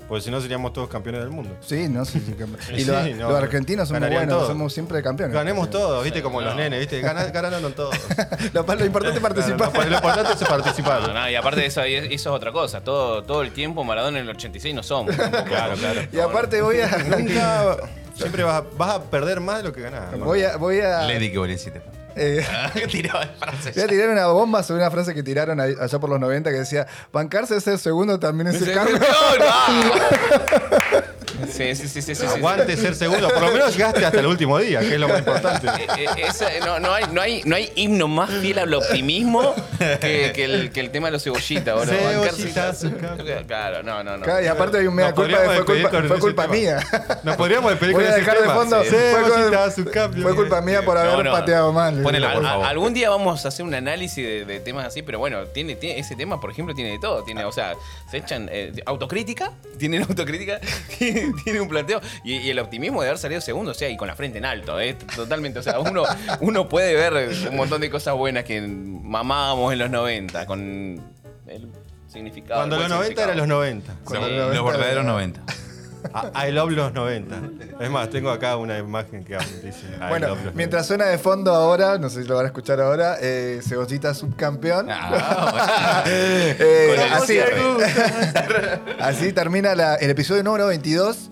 Porque si no seríamos todos campeones del mundo. Sí, no sí, sí, que- Y Sí, los, no, los argentinos somos buenos, somos siempre campeones. Ganemos todos, viste, como los nenes, viste, Gana- ganaron todos. lo, lo importante es participar. Claro, lo importante es participar. No, no, y aparte de eso, eso es otra cosa. Todo, todo el tiempo Maradona en el 86 no somos. Claro, claro. y aparte voy a. Nunca. Siempre vas a, vas a perder más de lo que ganás. voy a. Voy a Lady que. Eh, Tiraba frases. Voy a tirar una bomba sobre una frase que tiraron allá por los 90 que decía, bancarse de ser segundo también es el cambio. Sí, sí, sí, sí, sí, sí. Aguante ser segundo. Por lo menos llegaste hasta el último día, que es lo más importante. Eh, eh, no, no hay, no, hay, no hay himno más fiel al optimismo que, que el, que el tema de los cebollitas. Bueno, Cebollita, bancarse- su cambio. Claro, no, no, no. Claro, y aparte hay un mea culpa de fue culpa, fue culpa mía. Nos podríamos despedir Voy con a ese dejar de fondo. Sí. Fue, Cebollita, cul- su cambio. fue culpa mía por haber no. pateado mal. Ponele, Al- por favor. algún día vamos a hacer un análisis de, de temas así, pero bueno, tiene, tiene- ese tema, por ejemplo, tiene de todo. Tiene, o sea, se echan eh, autocrítica, tienen autocrítica, tiene, un planteo. Y, y el optimismo de haber salido segundo, o sea, y con la frente en alto, eh, totalmente. O sea, uno, uno puede ver un montón de cosas buenas que mamábamos en los 90, con el significado. Cuando los buen 90 eran los 90. Cuando Sí. los Los 90 verdaderos era- 90. I I love los 90. Es más, tengo acá una imagen que dice I Bueno, love los mientras suena de fondo ahora, no sé si lo van a escuchar ahora, eh, Cebollita subcampeón. Ah, Eh, Con el así, así termina la- el episodio número 22.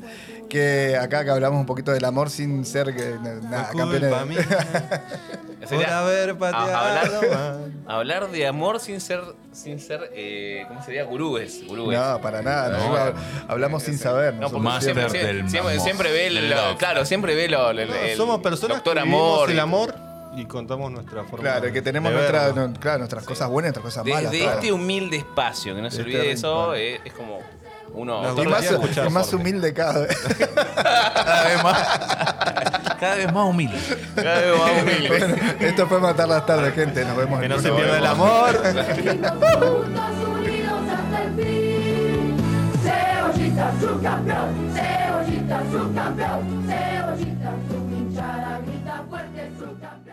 Que acá que hablamos un poquito del amor sin ser que, nada, campeones. mía por haber pateado a- hablar, hablar de amor sin ser, sin ser eh, ¿cómo sería? Gurúes. gurúes. No, para nada. No. hablamos sin saber. No, porque siempre, siempre- siempre, del siempre, amor. siempre ve lo, love. claro, siempre ve lo, el, No, el somos personas doctor que amor. el amor y contamos nuestra forma. Claro, que tenemos de nuestra, no, claro, nuestras cosas buenas y nuestras cosas De, malas. de claro. este humilde espacio, que no se De olvide este eso, es, es como uno. Nos Y más, escuchar más humilde cada vez. cada vez más. Cada vez más humilde. cada vez más humilde. Bueno, esto fue matar las tardes, gente. Nos vemos Que en no el se pierda el amor. Juntos unidos hasta el fin. Cebollita subcampeón, cebollita subcampeón, cebollita